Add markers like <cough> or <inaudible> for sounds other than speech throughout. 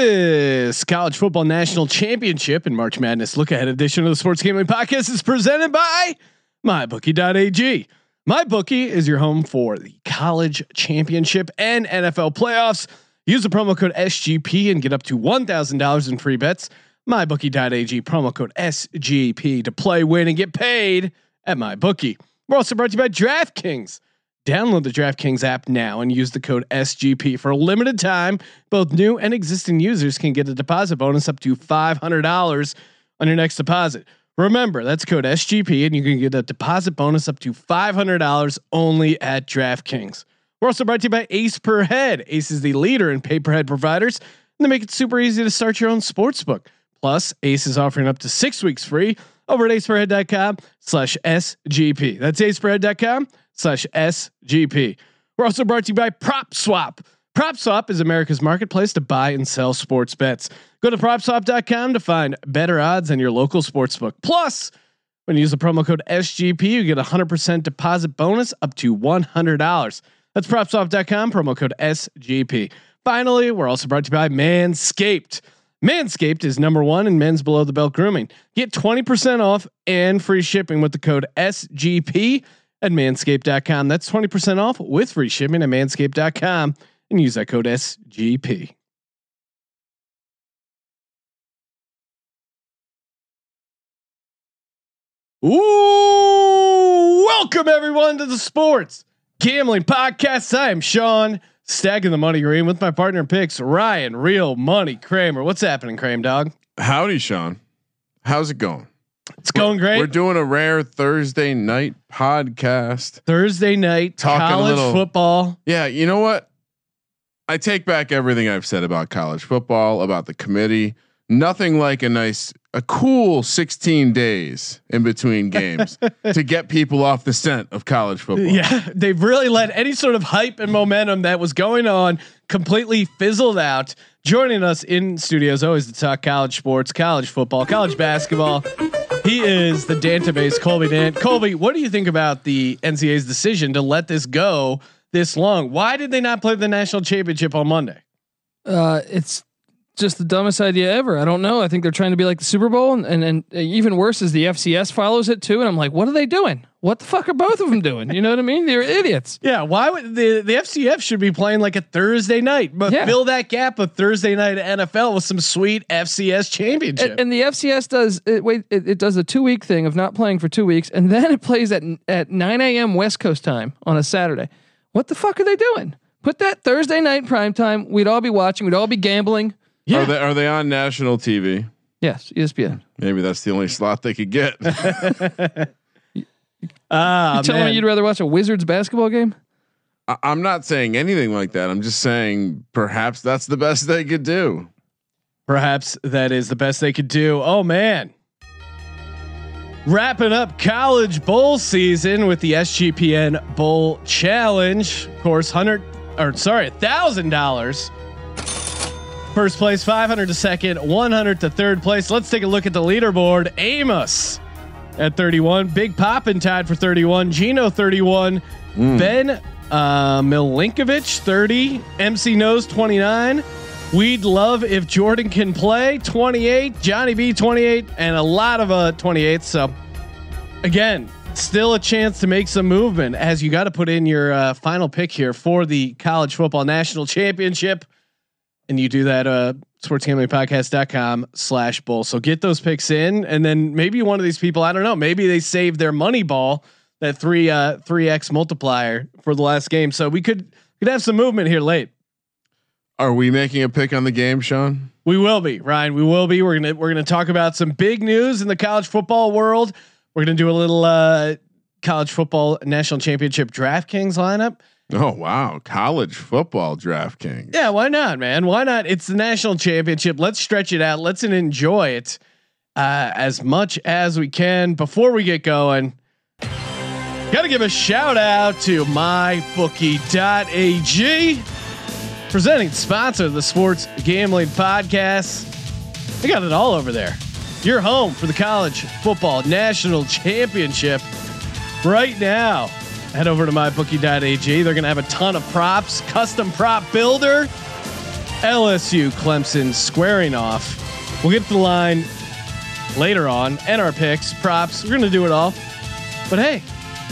This college football national championship and March Madness look ahead edition of the Sports Gambling Podcast is presented by MyBookie.ag. MyBookie is your home for the college championship and NFL playoffs. Use the promo code SGP and get up to $1,000 in free bets. MyBookie.ag promo code SGP to play, win, and get paid at MyBookie. We're also brought to you by DraftKings. Download the DraftKings app now and use the code SGP for a limited time. Both new and existing users can get a deposit bonus up to $500 on your next deposit. Remember, that's code SGP and you can get a deposit bonus up to $500 only at DraftKings. We're also brought to you by Ace Per Head. Ace is the leader in pay per head providers, and they make it super easy to start your own sports book. Plus, Ace is offering up to six weeks free over at aceperhead.com slash SGP. That's aceperhead.com slash SGP. We're also brought to you by Prop Swap. Prop Swap is America's marketplace to buy and sell sports bets. Go to propswap.com to find better odds than your local sports book. Plus, when you use the promo code SGP, you get a 100% deposit bonus up to $100. That's propswap.com, promo code SGP. Finally, we're also brought to you by Manscaped. Manscaped is number one in men's below the belt grooming. Get 20% off and free shipping with the code SGP at manscaped.com. That's 20% off with free shipping at manscaped.com and use that code SGP. Ooh, welcome everyone to the sports gambling podcast. I am Sean, stacking the money green with my partner picks, Ryan, real money Kramer. What's happening, Kramer dog? Howdy, Sean. How's it going? It's going we're, great. We're doing a rare Thursday night podcast. Thursday night, Talking college little- football. Yeah, you know what? I take back everything I've said about college football, about the committee. Nothing like a nice, a cool 16 days in between <laughs> games to get people off the scent of college football. Yeah, <laughs> they've really let any sort of hype and momentum that was going on completely fizzled out. Joining us in studio as always to talk college sports, college football, college basketball. He is the Dantabase Colby Dant. Colby, what do you think about the NCAA's decision to let this go this long? Why did they not play the national championship on Monday? Uh, it's just the dumbest idea ever. I don't know. I think they're trying to be like the Super Bowl, and and, and even worse is the FCS follows it too. And I'm like, what are they doing? What the fuck are both of them doing? You know what I mean? They're idiots. Yeah, why would the the FCF should be playing like a Thursday night, but Yeah. fill that gap of Thursday night NFL with some sweet FCS championship. And, and the FCS does it, wait. It, it does a two week thing of not playing for two weeks, and then it plays at at 9 a.m. West Coast time on a Saturday. What the fuck are they doing? Put that Thursday night prime time. We'd all be watching. We'd all be gambling. Yeah. Are they are they on national TV? Yes, ESPN. Maybe that's the only slot they could get. <laughs> Ah, you telling man. me you'd rather watch a Wizards basketball game? I, I'm not saying anything like that. I'm just saying perhaps that's the best they could do. Perhaps that is the best they could do. Oh man. Wrapping up college bowl season with the SGPN Bowl Challenge. Of course, hundred or sorry, thousand dollars. First place, five hundred to second, one hundred to third place. Let's take a look at the leaderboard. Amos at thirty-one, Big Pop and tied for thirty-one, Gino thirty-one, Ben uh, Milinkovic thirty, MC Nose twenty-nine. We'd love if Jordan can play 28, Johnny B 28, and a lot of uh 28. So again, still a chance to make some movement as you got to put in your uh, final pick here for the college football national championship. And you do that uh sportsgamblingpodcast.com slash bowl. So get those picks in, and then maybe one of these people, I don't know, maybe they save their money ball, that three uh three X multiplier for the last game. So we could could have some movement here late. Are we making a pick on the game, Sean? We will be, Ryan. We will be. We're gonna we're gonna talk about some big news in the college football world. We're gonna do a little uh, college football national championship DraftKings lineup. Oh wow, college football DraftKings. Yeah, why not, man? Why not? It's the national championship. Let's stretch it out. Let's enjoy it uh, as much as we can before we get going. Got to give a shout out to mybookie.ag, presenting sponsor of the Sports Gambling Podcast. They got it all over there. Your home for the college football national championship right now. Head over to mybookie.ag. They're going to have a ton of props, custom prop builder. LSU Clemson squaring off. We'll get to the line later on and our picks, props. We're gonna do it all. But hey,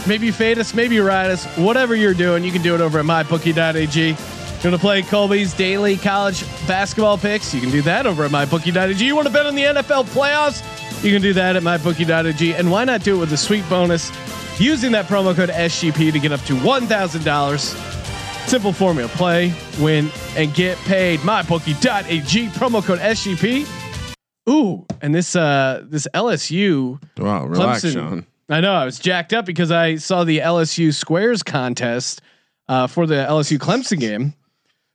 maybe you fade us, maybe you ride us. Whatever you're doing, you can do it over at mybookie.ag. You want to play Colby's daily college basketball picks? You can do that over at mybookie.ag. You want to bet on the NFL playoffs? You can do that at mybookie.ag. And why not do it with a sweet bonus using that promo code SGP to get up to $1,000? Simple formula play, win, and get paid. MyBookie.ag, promo code SGP. Ooh, and this uh this LSU Wow, relax, Clemson- Sean. I know I was jacked up because I saw the LSU squares contest uh, for the LSU Clemson game.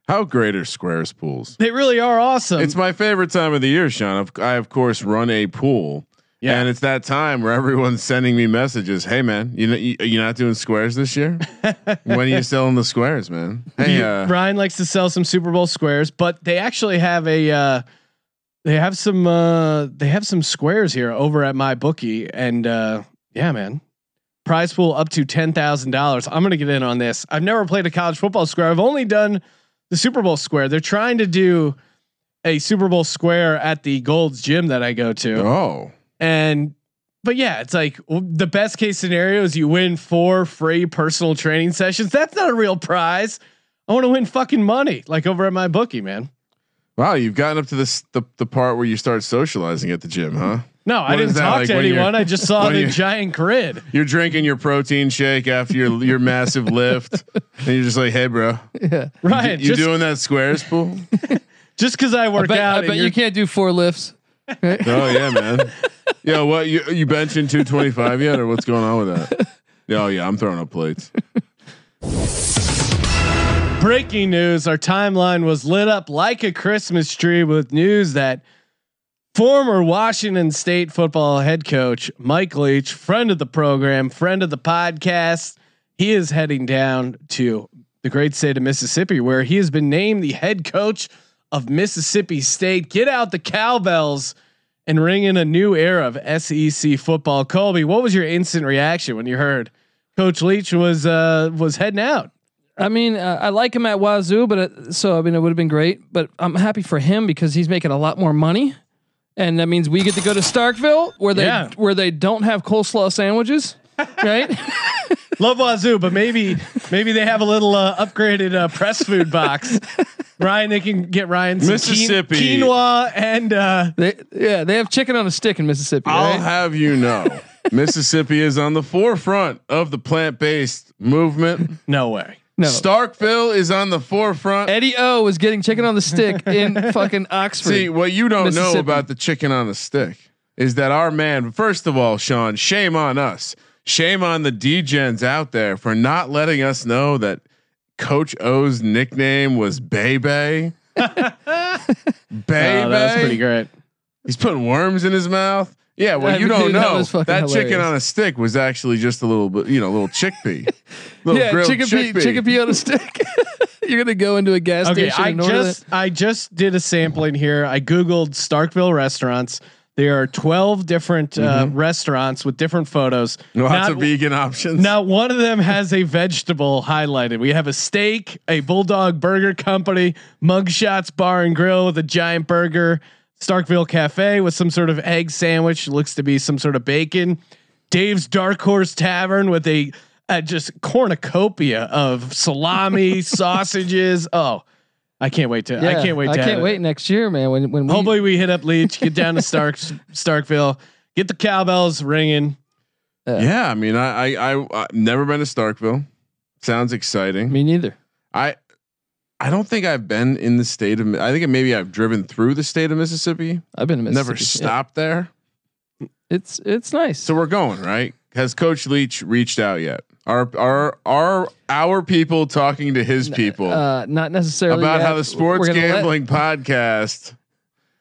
How great are squares pools? They really are awesome. It's my favorite time of the year, Sean. I of course run a pool. Yeah. And it's that time where everyone's sending me messages. Hey man, you know you, you're not doing squares this year. <laughs> when are you selling the squares, man? Hey, You- uh, Ryan likes to sell some Super Bowl squares, but they actually have a uh, they have some uh, they have some squares here over at my bookie, and uh, yeah, man, prize pool up to ten thousand dollars. I'm gonna get in on this. I've never played a college football square. I've only done the Super Bowl square. They're trying to do a Super Bowl square at the Gold's Gym that I go to. oh, And but yeah, it's like the best case scenario is you win four free personal training sessions. That's not a real prize. I want to win fucking money, like over at my bookie, man. wow! You've gotten up to this the, the part where you start socializing at the gym, huh? No, I didn't talk like to anyone. I just saw the you- giant grid. You're drinking your protein shake after your your massive lift, <laughs> and you're just like, "Hey, bro, Yeah. Right. you just doing that squares pool?" <laughs> just because I I work bet, out. I and bet you can't do four lifts. <laughs> Oh yeah, man. yeah, what you you benching 225 yet, or what's going on with that? Oh yeah, I'm throwing up plates. Breaking news: Our timeline was lit up like a Christmas tree with news that former Washington State football head coach Mike Leach, friend of the program, friend of the podcast, he is heading down to the great state of Mississippi, where he has been named the head coach of Mississippi State. Get out the cowbells and ring in a new era of SEC football. Colby, what was your instant reaction when you heard Coach Leach was uh, was heading out? I mean, uh, I like him at Wazoo, but it, so I mean, it would have been great. But I'm happy for him because he's making a lot more money, and that means we get to go to Starkville where they Yeah. where they don't have coleslaw sandwiches, right? <laughs> Love Wazoo, but maybe maybe they have a little uh, upgraded uh, press food box. Ryan, they can get Ryan some Mississippi. quin- quinoa and uh, they yeah, they have chicken on a stick in Mississippi. I'll Right? have you know, Mississippi is on the forefront of the plant-based movement. no way. no, Starkville is on the forefront. Eddie O was getting chicken on the stick in <laughs> fucking Oxford. See, what you don't know about the chicken on the stick is that our man, first of all, Sean, shame on us. Shame on the DGens out there for not letting us know that Coach O's nickname was Bebe. <laughs> Bebe. Oh, that was pretty great. He's putting worms in his mouth. Yeah, well, I you mean, don't dude, that know that, chicken on a stick was actually just a little bit, you know, a little chickpea, <laughs> little yeah, grilled chicken pea, chickpea. on a stick. <laughs> You're gonna go into a gas Okay, station. I and order just I just did a sampling here. I googled Starkville restaurants. There are twelve different uh, restaurants with different photos. Lots Not- of vegan options. Now, one of them has a vegetable highlighted. We have a steak, a Bulldog Burger Company, Mugshots Bar and Grill with a giant burger, Starkville Cafe with some sort of egg sandwich, looks to be some sort of bacon, Dave's Dark Horse Tavern with a, a just cornucopia of salami, <laughs> sausages. Oh, I can't wait to. Yeah, I can't wait. To I can't it. wait next year, man. When when Hopefully, we hit up Leach, get down to Stark <laughs> Starkville, get the cowbells ringing. yeah, I mean, I, I, I, I've never been to Starkville. Sounds exciting. me neither. I I don't think I've been in the state of. I think maybe I've driven through the state of Mississippi. I've been to Mississippi. Never Yeah. stopped there. It's it's nice. So we're going right. Has Coach Leach reached out yet? Are are are our people talking to his people uh, not necessarily about yet. how the sports We're let- gambling podcast?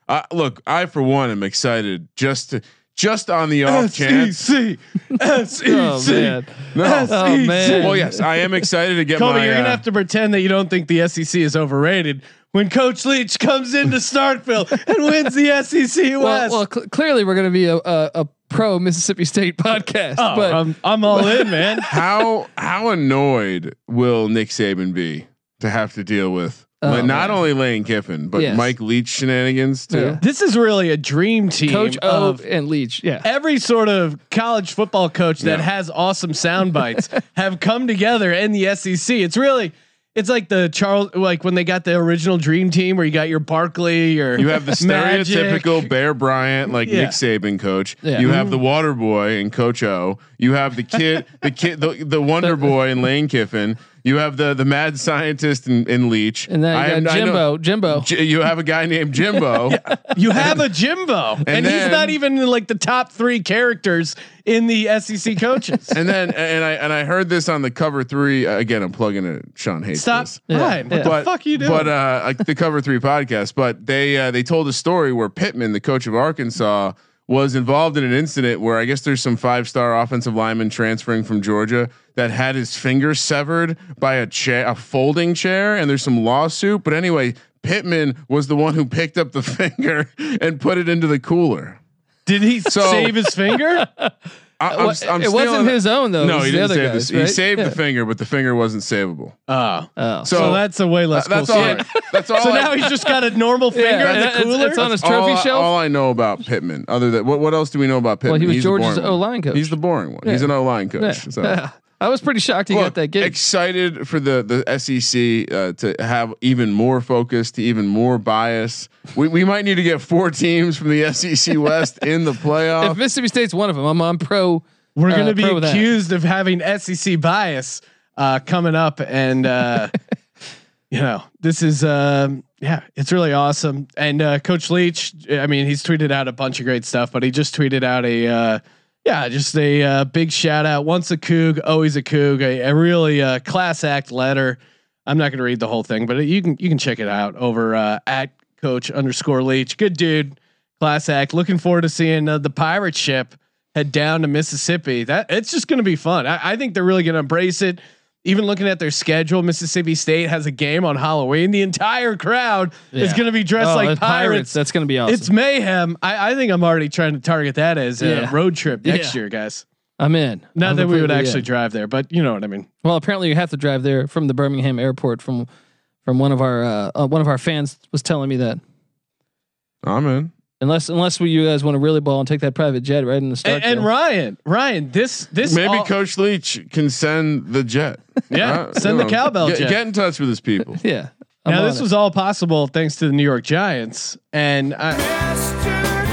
Uh, look, I for one am excited just to just on the off chance. <laughs> SEC, SEC. oh man, No. oh man. Well, yes, I am excited to get Kobe, my. you're gonna uh, have to pretend that you don't think the SEC is overrated when Coach Leach comes into Starkville and wins the SEC <laughs> West. well, well cl- clearly we're going to be a, a, a pro Mississippi State podcast. oh, but I'm, I'm all in, man. <laughs> how how annoyed will Nick Saban be to have to deal with Oh, But not man. only Lane Kiffin, but Yes. Mike Leach shenanigans too. Yeah. This is really a dream team Coach O of and Leach. Yeah. every sort of college football coach that Yeah. has awesome sound bites <laughs> have come together in the SEC. It's really it's like the Charles like when they got the original dream team where you got your Barkley your You have the Magic. stereotypical Bear Bryant, like Yeah. Nick Saban coach. Yeah. You have mm-hmm. the Water Boy and Coach O. You have the kid, the kid, the, the Wonder <laughs> Boy and Lane Kiffin. You have the the mad scientist and, and Leach. And then I you am- got I know- Jimbo. Jimbo. J- you have a guy named Jimbo. <laughs> You have a Jimbo, <laughs> and, he's then- not even like the top three characters in the SEC coaches. <laughs> And then and I and I heard this on the cover three uh, again. I'm plugging it. Sean hates Stop, this. Yeah. Ryan. What Yeah. the fuck you doing? But uh, like the cover three podcast, but they uh, they told a story where Pittman, the coach of Arkansas, was involved in an incident where I guess there's some five star offensive lineman transferring from Georgia that had his finger severed by a chair, a folding chair, and there's some lawsuit. But anyway, Pittman was the one who picked up the <laughs> finger and put it into the cooler. Did he So- save his finger? <laughs> I, I'm, I'm it wasn't stealing- his own though. No, he didn't other save guys, this. He saved Yeah. the finger, but the finger wasn't savable. Oh, Oh. So, so that's a way less that's cool all. story. I, <laughs> that's all. So I- now he's just got a normal finger Yeah, in the it's- cooler. it's on his trophy all, shelf. all I know about Pittman, other than what, what else do we know about Pittman? Well, he was He's the Georgia's boring one. O-line coach. He's the boring one. He's an O line coach. Yeah. So. Yeah. I was pretty shocked he got that gig. excited for the the SEC uh, to have even more focus, to even more bias. We, we might need to get four teams from the <laughs> SEC West in the playoffs. if. Mississippi State's one of them, I'm on pro. We're uh, going to be pro with that. accused of having SEC bias uh, coming up, and uh, <laughs> you know this is um, yeah, it's really awesome. And uh, Coach Leach, I mean, he's tweeted out a bunch of great stuff, but he just tweeted out a uh, yeah, just a uh, big shout out. Once a Coug, always a Coug. A, a really uh, class act letter. I'm not going to read the whole thing, but you can you can check it out over uh, at Coach underscore Leach. Good dude, class act. Looking forward to seeing uh, the pirate ship head down to Mississippi. That it's just going to be fun. I, I think they're really going to embrace it. Even looking at their schedule, Mississippi State has a game on Halloween. The entire crowd is going to be dressed Oh, like the pirates. That's going to be awesome. It's mayhem. I, I think I'm already trying to target that as a Yeah. road trip next Yeah. year, guys. I'm in. Not I'm that we would actually in. drive there, but you know what I mean. Well, apparently you have to drive there from the Birmingham airport. From from one of our uh, uh, one of our fans was telling me that I'm in. Unless unless we, you guys want to really ball and take that private jet right in the start. And, and Ryan, Ryan, this this Maybe all- Coach Leach can send the jet. <laughs> Yeah, Uh, send you the cowbell get, jet. Get in touch with his people. <laughs> yeah. I'm now this it. was all possible thanks to the New York Giants. And I,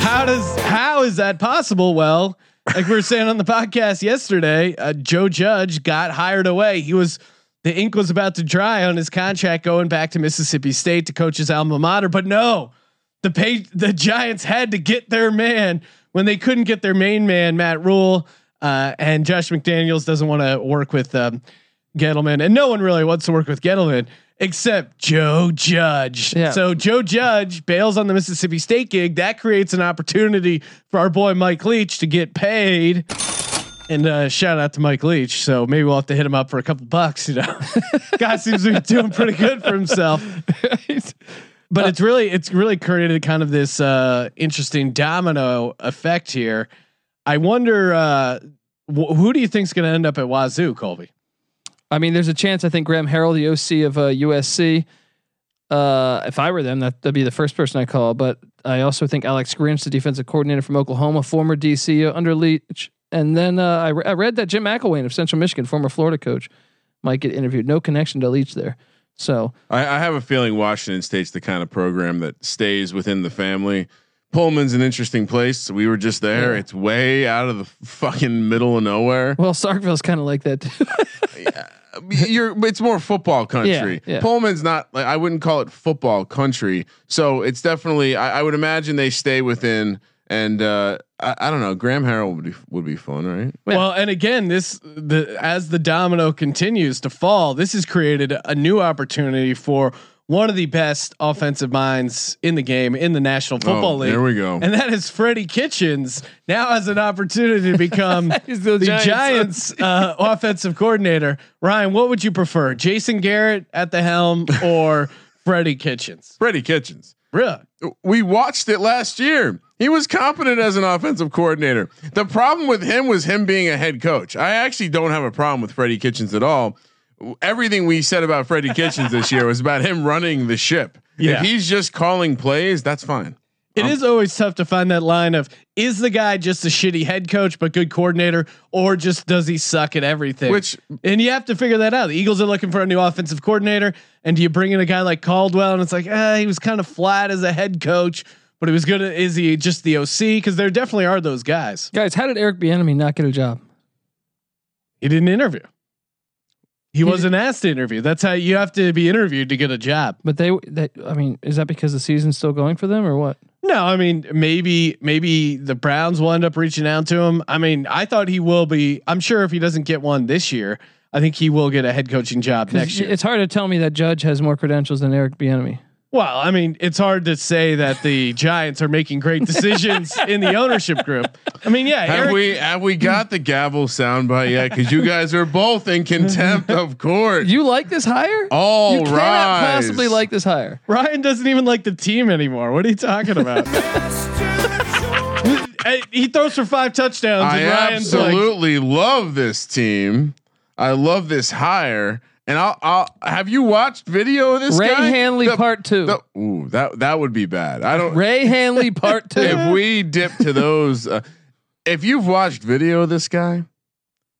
how does how is that possible? Well, like we were saying on the podcast yesterday, uh, Joe Judge got hired away. He was the ink was about to dry on his contract going back to Mississippi State to coach his alma mater, but no, the pay the Giants had to get their man when they couldn't get their main man Matt Rhule, uh, and Josh McDaniels doesn't want to work with um, Gettleman, and no one really wants to work with Gettleman except Joe Judge. Yeah. So Joe Judge bails on the Mississippi State gig. That creates an opportunity for our boy Mike Leach to get paid. And uh, shout out to Mike Leach. So maybe we'll have to hit him up for a couple bucks. You know, <laughs> guy seems to be doing pretty good for himself. <laughs> But it's really it's really created kind of this uh, interesting domino effect here. I wonder uh, wh- who do you think's going to end up at Wazoo, Colby? I mean, there's a chance. I think Graham Harrell, the OC of uh, USC. Uh, if I were them, that, that'd be the first person I call. But I also think Alex Grinch, the defensive coordinator from Oklahoma, former DC under Leach. And then uh, I, re- I read that Jim McElwain of Central Michigan, former Florida coach, might get interviewed. No connection to Leach there. So I, I have a feeling Washington State's the kind of program that stays within the family. Pullman's an interesting place. We were just there. Yeah. It's way out of the fucking middle of nowhere. well, Starkville's kind of like that. Too. <laughs> You're, it's more football country. Yeah, yeah. Pullman's not like I wouldn't call it football country. So it's definitely. I, I would imagine they stay within. And uh, I, I don't know. Graham Harrell would be would be fun, right? Yeah. Well, and again, this the as the domino continues to fall, this has created a new opportunity for one of the best offensive minds in the game in the National Football Oh, League. there we go. And that is Freddie Kitchens now has an opportunity to become <laughs> the the Giants, Giants. <laughs> uh, offensive coordinator. Ryan, what would you prefer, Jason Garrett at the helm or Freddie Kitchens? Freddie Kitchens. Really? we watched it last year. He was competent as an offensive coordinator. The problem with him was him being a head coach. I actually don't have a problem with Freddie Kitchens at all. everything we said about Freddie Kitchens this year was about him running the ship. Yeah. If he's just calling plays, that's fine. It is always tough to find that line of is the guy just a shitty head coach but good coordinator, or just does he suck at everything? Which- and you have to figure that out. The Eagles are looking for a new offensive coordinator, and do you bring in a guy like Caldwell? And it's like, ah, he was kind of flat as a head coach, but he was good. Is he just the OC? Because there definitely are those guys. Guys, how did Eric Bieniemy not get a job? He didn't interview. He wasn't asked to interview. That's how you have to be interviewed to get a job. But they, they, I mean, is that because the season's still going for them or what? No, I mean maybe maybe the Browns will end up reaching out to him. I mean, I thought he will be. I'm sure if he doesn't get one this year, I think he will get a head coaching job next year. It's hard to tell me that Judge has more credentials than Eric Bieniemy. Well, I mean, it's hard to say that the Giants are making great decisions in the ownership group. I mean, yeah, Have Eric, we have we got the gavel soundbite yet? Because you guys are both in contempt of court. You like this hire? All you cannot possibly like this hire. Ryan doesn't even like the team anymore. What are you talking about? <laughs> He throws for five touchdowns. I and Ryan's like, absolutely love this team. I love this hire. And I'll, I'll have you watched video of this Ray guy? Hanley The- part two. the- ooh, that that would be bad. I don't. Ray Handley <laughs> part two. if we dip to those, uh, if you've watched video of this guy,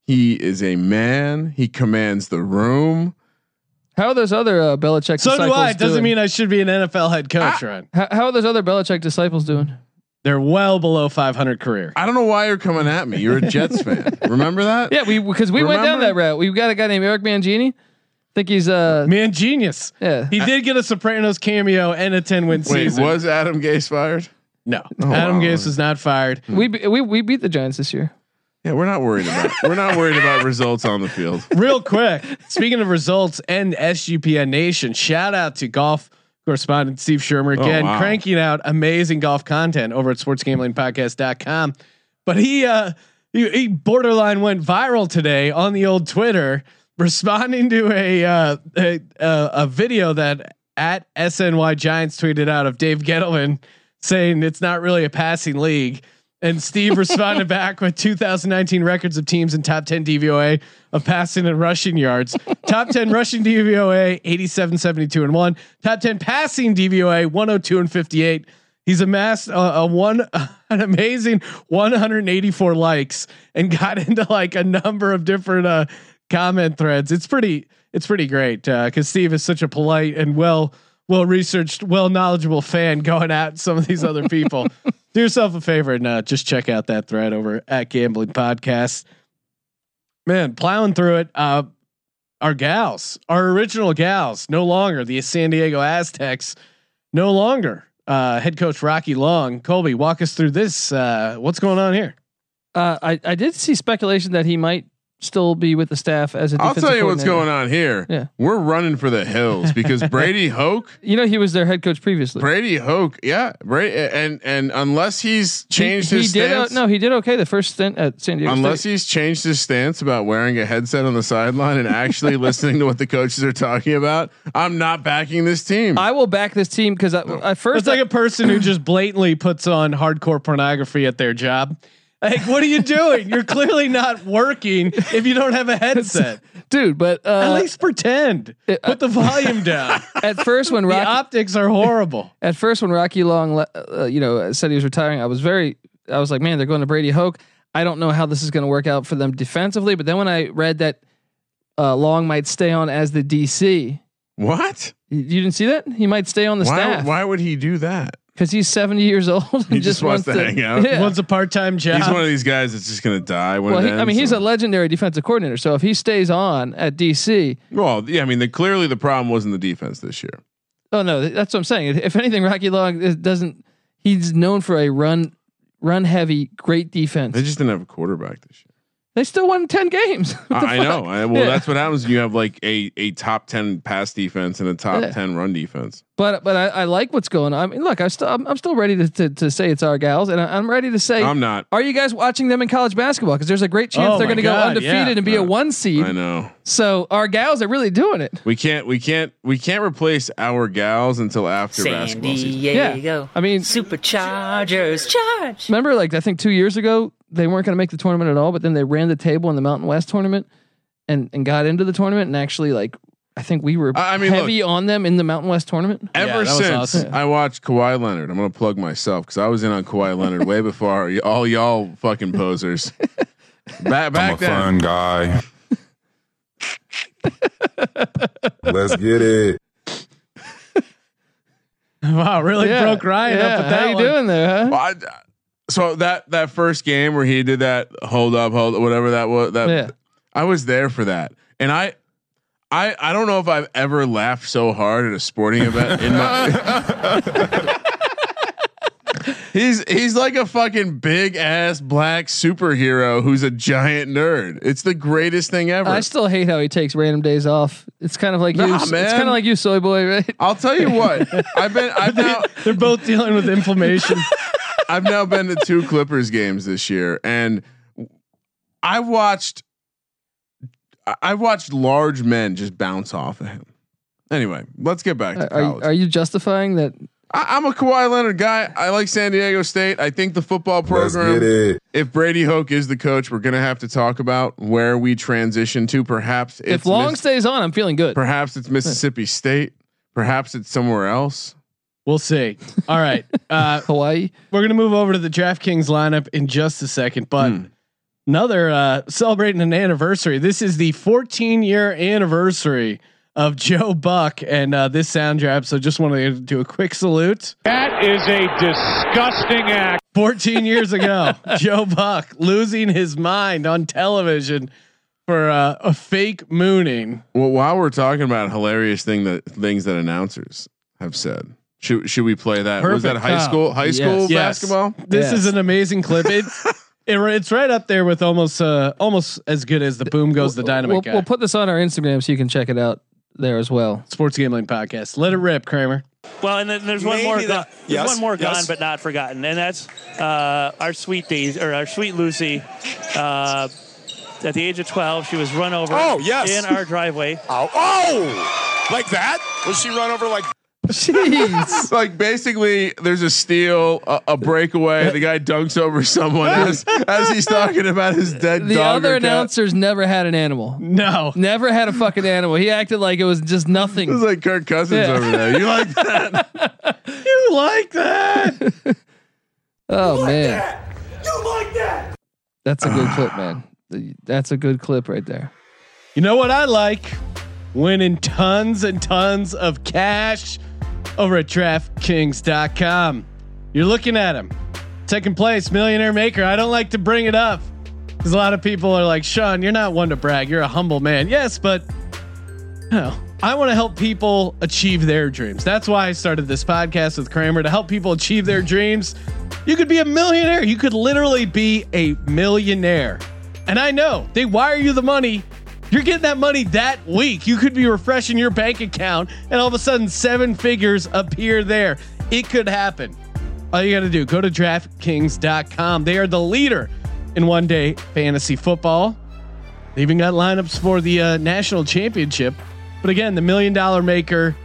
he is a man. He commands the room. How are those other uh, Belichick so do disciples I. It doesn't doing? mean I should be an NFL head coach. Ryan. how, how are those other Belichick disciples doing? They're well below 500 career. I don't know why you're coming at me. You're a Jets <laughs> fan. Remember that? Yeah, we because we went down that route. We've got a guy named Eric Mangini. Think he's uh Man, genius. yeah. He did get a Sopranos cameo and a 10 win Wait, season. was Adam Gase fired? no, Oh, Adam wow. Gase was not fired. we we we beat the Giants this year. Yeah, we're not worried about. we're not worried about results on the field. Real quick, speaking of results and SGPN Nation, shout out to golf correspondent Steve Shermer Oh, again, wow. cranking out amazing golf content over at sportsgamblingpodcast.com. But he, uh, he, he borderline went viral today on the old Twitter, responding to a, uh, a, a, a video that at SNY Giants tweeted out of Dave Gettleman saying it's not really a passing league. And Steve responded <laughs> back with 2019 records of teams in top 10 DVOA of passing and rushing yards. top 10 rushing DVOA, 87, 72 and one. Top 10 passing DVOA, 102 and 58. He's amassed a, a one, <laughs> an amazing 184 likes and got <laughs> into like a number of different uh, comment threads. It's pretty, it's pretty great because Steve is such a polite and well, well researched, well knowledgeable fan going at some of these other people. <laughs> Do yourself a favor and uh, just check out that thread over at Gambling Podcast. Man, plowing through it. Uh, our gals, our original gals, no longer the San Diego Aztecs, no longer. Uh, head coach Rocky Long, Colby, walk us through this. Uh, what's going on here? Uh, I I did see speculation that he might still be with the staff as a. I'll tell you what's going on here. Yeah. We're running for the hills because <laughs> Brady Hoke, You know, he was their head coach previously. Brady Hoke, yeah, Brady, and and unless he's changed he, his he did. Uh, stance, no, he did okay the first stint at San Diego. unless State. he's changed his stance about wearing a headset on the sideline and actually <laughs> listening to what the coaches are talking about, I'm not backing this team. I will back this team because at first It's like a person who just blatantly puts on hardcore pornography at their job. Like, what are you doing? You're clearly not working if you don't have a headset. <laughs> dude, but At uh, least pretend. it- Put the volume <laughs> down. at first when The optics are horrible. at first when Rocky Long, uh, you know, said he was retiring, I was very, I was like, man, they're going to Brady Hoke. I don't know how this is going to work out for them defensively. But then when I read that uh, Long might stay on as the DC, what? you you didn't see that he might stay on the Why? staff Why would he do that? Because he's seventy years old <laughs> and He just wants to hang out. <laughs> Yeah. Wants a part-time job. He's one of these guys that's just gonna die when. well, it he, I ends, mean, he's so- a legendary defensive coordinator. So if he stays on at DC, Well, yeah, I mean, the, clearly the problem wasn't the defense this year. oh no, that's what I'm saying. If anything, Rocky Long doesn't. He's known for a run, run heavy, great defense. They just didn't have a quarterback this year. They still won ten games. <laughs> I, I fuck? know. I, well, Yeah. that's what happens when you have like a a top ten pass defense and a top Yeah. ten run defense. But but I, I like what's going on. I mean, look, I still I'm, I'm still ready to, to to say it's our gals, and I, I'm ready to say. I'm not. are you guys watching them in college basketball? Because there's a great chance Oh they're going to go undefeated yeah. and be a Uh, one seed. I know. So our gals are really doing it. We can't. We can't. We can't replace our gals until after San basketball season. Diego. I mean- Superchargers, charge. Remember, like I think two years ago they weren't going to make the tournament at all, but then they ran the table in the Mountain West tournament, and and got into the tournament and actually like I think we were I- I mean, heavy on them in the Mountain West tournament. Ever that was since awesome. I watched Kawhi Leonard, I'm gonna plug myself because I was in on Kawhi Leonard way before <laughs> all y'all fucking posers. <laughs> Back I'm a then, fun guy. Let's get it. <laughs> Wow, really broke Ryan yeah. up with How that you one. doing there, huh? Well, I- so that that first game where he did that hold up, hold whatever that was, that Yeah. I was there for that, and I. I, I don't know if I've ever laughed so hard at a sporting event in my. <laughs> he's he's like a fucking big ass black superhero who's a giant nerd. It's the greatest thing ever. I still hate how he takes random days off. It's kind of like you. Nah, It's kind of like you, soy boy, right? I'll tell you what. I've been I've <laughs> now They're both dealing with inflammation. <laughs> I've now been to two Clippers games this year, and I watched. I- I watched large men just bounce off of him. Anyway, let's get back to Are, college. are you justifying that? I, I'm a Kawhi Leonard guy. I like San Diego State. I think the football program. If Brady Hoke is the coach, we're gonna have to talk about where we transition to. Perhaps it's if Long Miss- stays on, I'm feeling good. perhaps it's Mississippi State. Perhaps it's somewhere else. We'll see. All right. <laughs> Uh, Hawaii. we're gonna move over to the DraftKings lineup in just a second, but Hmm. another uh, celebrating an anniversary. This is the 14 year anniversary of Joe Buck and uh, this sound drop. So just wanted to do a quick salute. That is a disgusting act. 14 years ago, <laughs> Joe Buck losing his mind on television for uh, a fake mooning. Well, while we're talking about hilarious thing that things that announcers have said, should should we play that? Was that high school high yes. school Yes. basketball? This Yes. is an amazing clip. It, <laughs> it, it's right up there with almost uh, almost as good as the boom goes the dynamite We'll, guy. we'll put this on our Instagram so you can check it out there as well. Sports gambling podcast. Let it rip, Kramer. Well, and then there's one Maybe more. the- Gone, there's one more yes. gone, but not forgotten, and that's uh, our sweet Daisy or our sweet Lucy. Uh, at the age of 12, she was run over Oh, yes. in our driveway. <laughs> Oh, oh, like that? Was she run over like? Jeez. <laughs> Like basically, there's a steal, a, a breakaway. The guy dunks over someone as, as he's talking about his dead the dog. other announcers never had an animal. No. Never had a fucking animal. He acted like it was just nothing. It was like Kirk Cousins Yeah. over there. You like that? <laughs> You like that? <laughs> Oh you like man. That? you like that? That's a good <sighs> clip, man. That's a good clip right there. you know what I like? Winning tons and tons of cash over at DraftKings.com. You're looking at him. Second place, millionaire maker. I don't like to bring it up because a lot of people are like, Sean, you're not one to brag. You're a humble man. Yes, but no. I want to help people achieve their dreams. That's why I started this podcast with Kramer to help people achieve their dreams. You could be a millionaire. You could literally be a millionaire. And I know they wire you the money. You're getting that money that week. You could be refreshing your bank account and all of a sudden seven figures appear there. It could happen. All you got to do, go to DraftKings.com. They are the leader in one day fantasy football. They even got lineups for the uh, national championship. But again, the million dollar maker,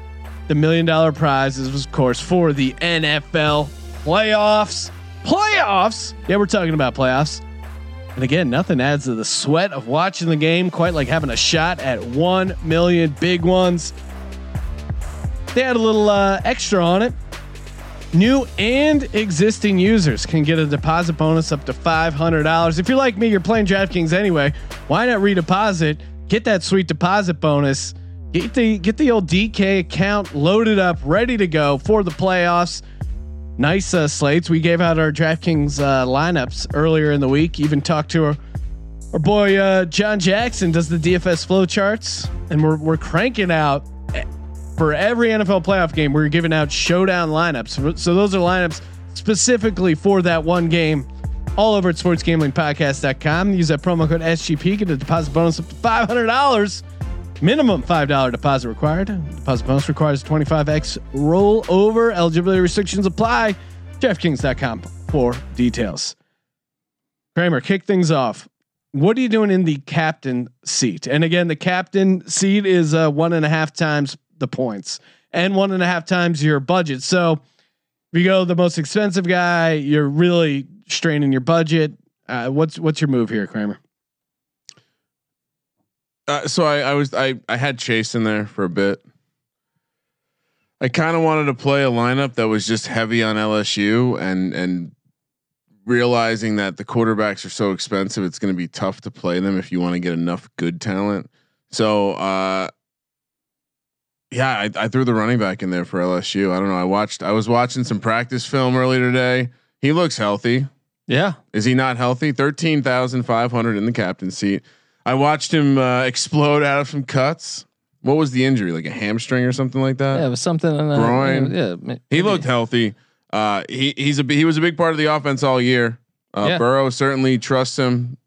the million dollar prize is, of course, for the NFL playoffs. Playoffs. Yeah, we're talking about playoffs. And again, nothing adds to the sweat of watching the game quite like having a shot at 1 million big ones. They had a little uh, extra on it. New and existing users can get a deposit bonus up to $500. If you're like me, you're playing DraftKings anyway. Why not redeposit? Get that sweet deposit bonus. Get the get the old DK account loaded up, ready to go for the playoffs. Nice uh, slates. We gave out our DraftKings uh, lineups earlier in the week. Even talked to our our boy uh, John Jackson does the DFS flow charts, and we're we're cranking out for every NFL playoff game. We're giving out showdown lineups. So those are lineups specifically for that one game. All over at sportsgamblingpodcast.com. Use that promo code SGP. Get a deposit bonus up to five hundred dollars. Minimum five dollar deposit required. Deposit bonus requires twenty five x rollover. Eligibility restrictions apply. DraftKings.com for details. Kramer, kick things off. What are you doing in the captain seat? And again, the captain seat is uh, one and a half times the points and one and a half times your budget. So if you go the most expensive guy, you're really straining your budget. Uh, what's what's your move here, Kramer? Uh, so I, I was I I had Chase in there for a bit. I kind of wanted to play a lineup that was just heavy on LSU and and realizing that the quarterbacks are so expensive, it's going to be tough to play them if you want to get enough good talent. So uh, yeah, I, I threw the running back in there for LSU. I don't know. I watched. I was watching some practice film earlier today. He looks healthy. Yeah. Is he not healthy? Thirteen thousand five hundred in the captain seat. I watched him uh, <laughs> explode out of some cuts. What was the injury? Like a hamstring or something like that? Yeah, it was something. Uh, Groin. Yeah, ma- He looked healthy. Uh, he he's a he was a big part of the offense all year. Uh, Yeah. Burrow certainly trusts him.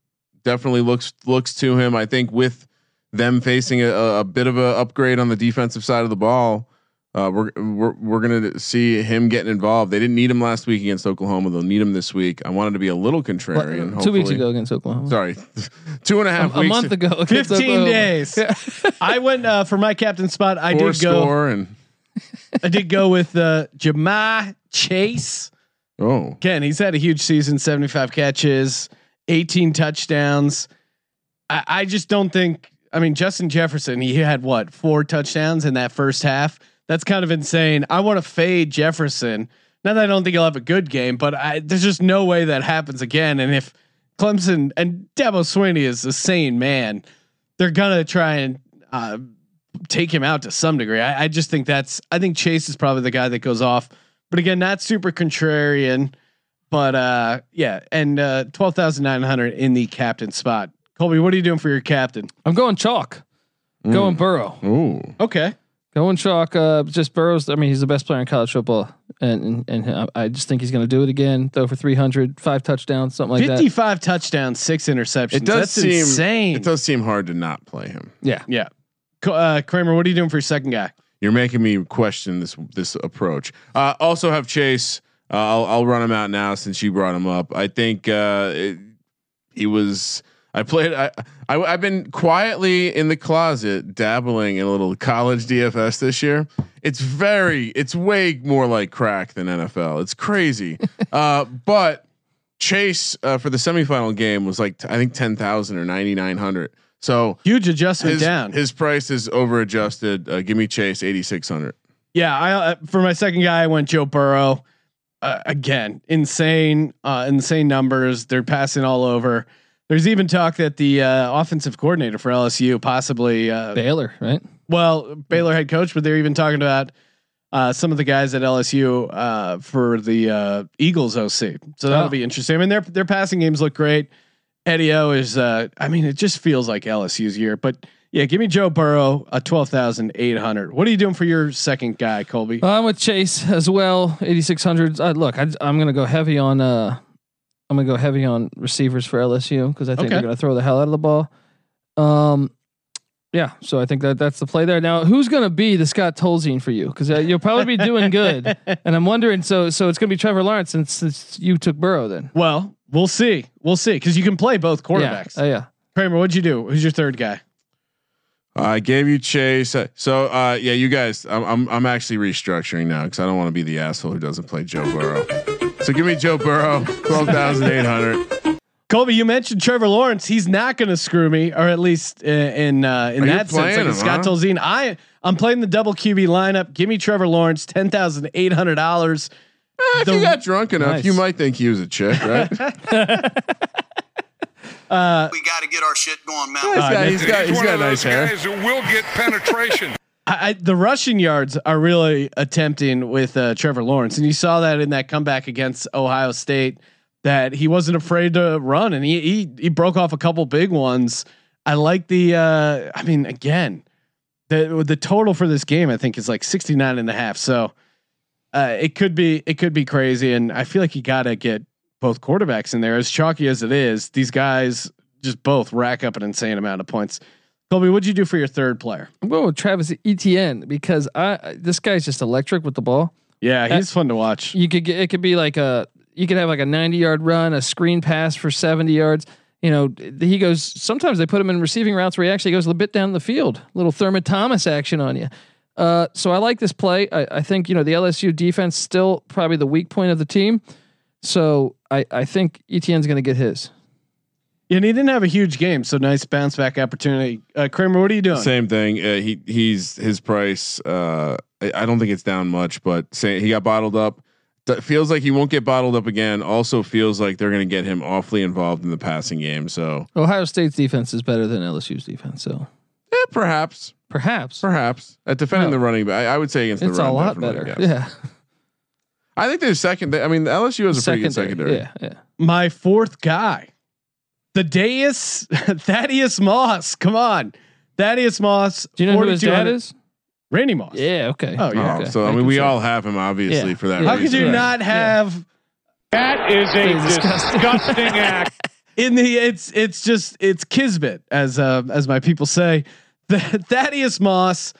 Definitely looks looks to him. I think with them facing a, a bit of a upgrade on the defensive side of the ball, uh, we're we're we're gonna see him getting involved. They didn't need him last week against Oklahoma. They'll need him this week. I wanted to be a little What, contrarian. two weeks ago against Oklahoma. Sorry, <laughs> two and a half. a A, a weeks. month ago. against 15 Oklahoma. days. Yeah. I went uh, for my captain spot. I four did go. score and <laughs> I did go with uh, Ja'Marr Chase. oh Ken, he's had a huge season, 75 catches, 18 touchdowns. I, I just don't think, I mean, Justin Jefferson, he had what, four touchdowns in that first half? That's kind of insane. I want to fade Jefferson. Not that I don't think he'll have a good game, but I, there's just no way that happens again. And if Clemson and Dabo Swinney is a sane man, they're gonna try and uh, take him out to some degree. I, I just think that's. I think Chase is probably the guy that goes off. But again, not super contrarian. But uh, yeah, and uh, twelve thousand nine hundred in the captain spot. Colby, what are you doing for your captain? I'm going chalk. Going Burrow. ooh Okay, Going chalk. Uh, just Burrow's. I mean, he's the best player in college football, and and, and I- I just think he's going to do it again. Throw for 300, five touchdowns, something like that. fifty-five touchdowns, six interceptions. It does That's seem insane. It does seem hard to not play him. Yeah. yeah, uh, Kramer, what are you doing for your second guy? You're making me question this this approach. Uh, also have Chase. Uh, I'll I'll run him out now since you brought him up. I think uh, it, he was. I played. I, I I've been quietly in the closet dabbling in a little college DFS this year. It's very. It's way more like crack than NFL. It's crazy. <laughs> uh, but Chase uh, for the semifinal game was like I think ten thousand or ninety nine hundred. So Huge adjustment his down. his price is over adjusted. Uh, give me Chase eighty six hundred. Yeah, I uh, for my second guy, I went Joe Burrow. Uh, again, insane, uh, insane numbers. They're passing all over. There's even talk that the uh, offensive coordinator for LSU, possibly, uh, Baylor, right? well, Baylor head coach, but they're even talking about uh, some of the guys at LSU uh, for the uh, Eagles OC. So that'll Oh. be interesting. I mean, their their passing games look great. Eddie O is, uh, I mean, it just feels like LSU's year. But yeah, give me Joe Burrow, a twelve thousand eight hundred. What are you doing for your second guy, Colby? I'm with Chase as well. 8600. Uh, look, I, I'm going to go heavy on. I'm going to go heavy on receivers for LSU because I think Okay. they're going to throw the hell out of the ball. Um, yeah, so I think that that's the play there. Now, who's going to be the Scott Tolzien for you? Because uh, you'll probably be doing good, <laughs> and I'm wondering. So, so it's going to be Trevor Lawrence since, since you took Burrow. Then, Well, we'll see. We'll see because you can play both quarterbacks. Yeah, uh, yeah. Kramer, what'd you do? Who's your third guy? I gave you Chase. Uh, So uh, yeah, you guys, I'm I'm, I'm actually restructuring now because I don't want to be the asshole who doesn't play Joe Burrow. So give me Joe Burrow, twelve thousand eight hundred. Colby, you mentioned Trevor Lawrence. He's not going to screw me, or at least in in, uh, in Are you that sense. playing Like him, Scott huh? Tolzien, I I'm playing the double QB lineup. Give me Trevor Lawrence, ten thousand eight hundred dollars. If The- you got drunk enough, Nice. you might think he was a chick, right? <laughs> we got to get our shit going, Mount. He's got, he's got, he's got nice hair. who will get penetration. I, the rushing yards are really attempting with uh, Trevor Lawrence, and you saw that in that comeback against Ohio State. That he wasn't afraid to run, and he he he broke off a couple big ones. I like the. Uh, I mean, again, the the total for this game I think is like 69 and a half. So uh, it could be it could be crazy, and I feel like you got to get both quarterbacks in there. As chalky as it is, these guys just both rack up an insane amount of points. Colby, what'd you do for your third player? I'm going with Travis Etienne because I this guy's just electric with the ball. Yeah, he's fun to watch. You could get it could be like a you could have like a 90 yard run, a screen pass for 70 yards. You know, he goes. Sometimes they put him in receiving routes where he actually goes a little bit down the field, little Thurman Thomas action on you. Uh, so I like this play. I, I think you know the LSU defense still probably the weak point of the team. So I I think Etienne's going to get his. And he didn't have a huge game, so nice bounce back opportunity. Uh, Kramer, what are you doing? Same thing. Uh, he he's his price. Uh, I I don't think it's down much, but say he got bottled up. Th- feels like he won't get bottled up again. Also feels like they're going to get him awfully involved in the passing game. So Ohio State's defense is better than LSU's defense, so eh, perhaps, perhaps perhaps at defending No. the running back, I, I would say against it's the a lot better. Yeah, I think they're second. I mean, LSU has a pretty good secondary. Yeah, yeah. My fourth guy, the Deus <laughs> Thaddeus Moss. Come on, Thaddeus Moss. Do you know who his dad is? Randy Moss. Yeah. Okay. Oh, yeah. Oh, Okay. so I mean, Making we sure. all have him obviously Yeah. for that. Yeah. How could reason. you Right. not have That is a <laughs> disgusting. disgusting <laughs> act. in the? It's it's just it's kismet as uh, as my people say. The Thaddeus Moss.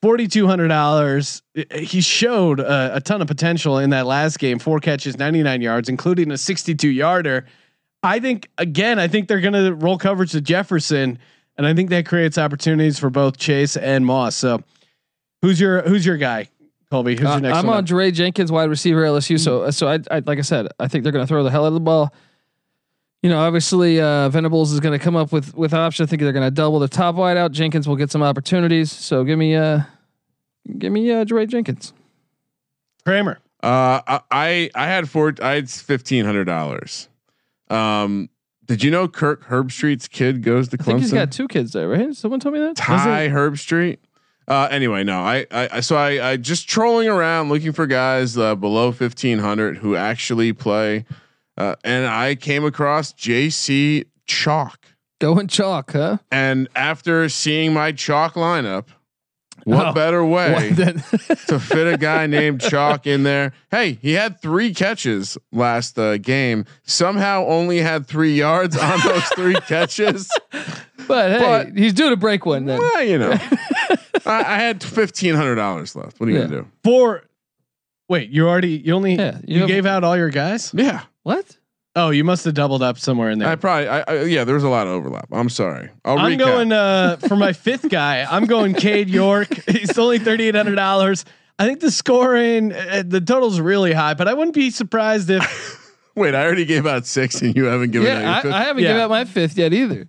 Forty two hundred dollars. He showed a, a ton of potential in that last game. Four catches, ninety nine yards, including a sixty two yarder. I think again. I think they're going to roll coverage to Jefferson, and I think that creates opportunities for both Chase and Moss. So, who's your who's your guy, Colby? Who's your Uh, next I'm one? on up? Dre Jenkins, wide receiver LSU. So, so I, I, like I said, I think they're going to throw the hell out of the ball. You know, obviously, uh, Venables is going to come up with with options. I think they're going to double the top wide out. Jenkins will get some opportunities. So, give me, uh, give me uh, Dre Jenkins. Kramer. Uh, I I had four. I had fifteen hundred dollars. Um, did you know Kirk Herbstreit's kid goes to I think he's Clemson? got two kids there, right? Someone told me that. Ty Herbstreit. Uh, anyway, no, I, I, I so I, I just trolling around looking for guys uh, below fifteen hundred who actually play, uh, and I came across J.C. Chalk. Going chalk, huh? And after seeing my chalk lineup, what Oh, better way What <laughs> to fit a guy named Chalk in there? Hey, he had three catches last uh, game. Somehow only had three yards on those three <laughs> catches. but hey, But- he's due to break one then. Well, you know, <laughs> I, I had fifteen hundred dollars left. What are you Yeah. gonna do? For wait, you already you only Yeah, you you, have- gave out all your guys? Yeah, What? Oh, you must have doubled up somewhere in there. I probably, I, I, yeah, there was a lot of overlap. I'm sorry. I'll I'm recap. going uh, for my <laughs> fifth guy. I'm going Cade York. He's only thirty eight hundred dollars. I think the scoring, uh, the total's really high, but I wouldn't be surprised if <laughs> Wait, I already gave out six, and you haven't given out your Yeah, fifth? I, I haven't Yeah. given out my fifth yet either.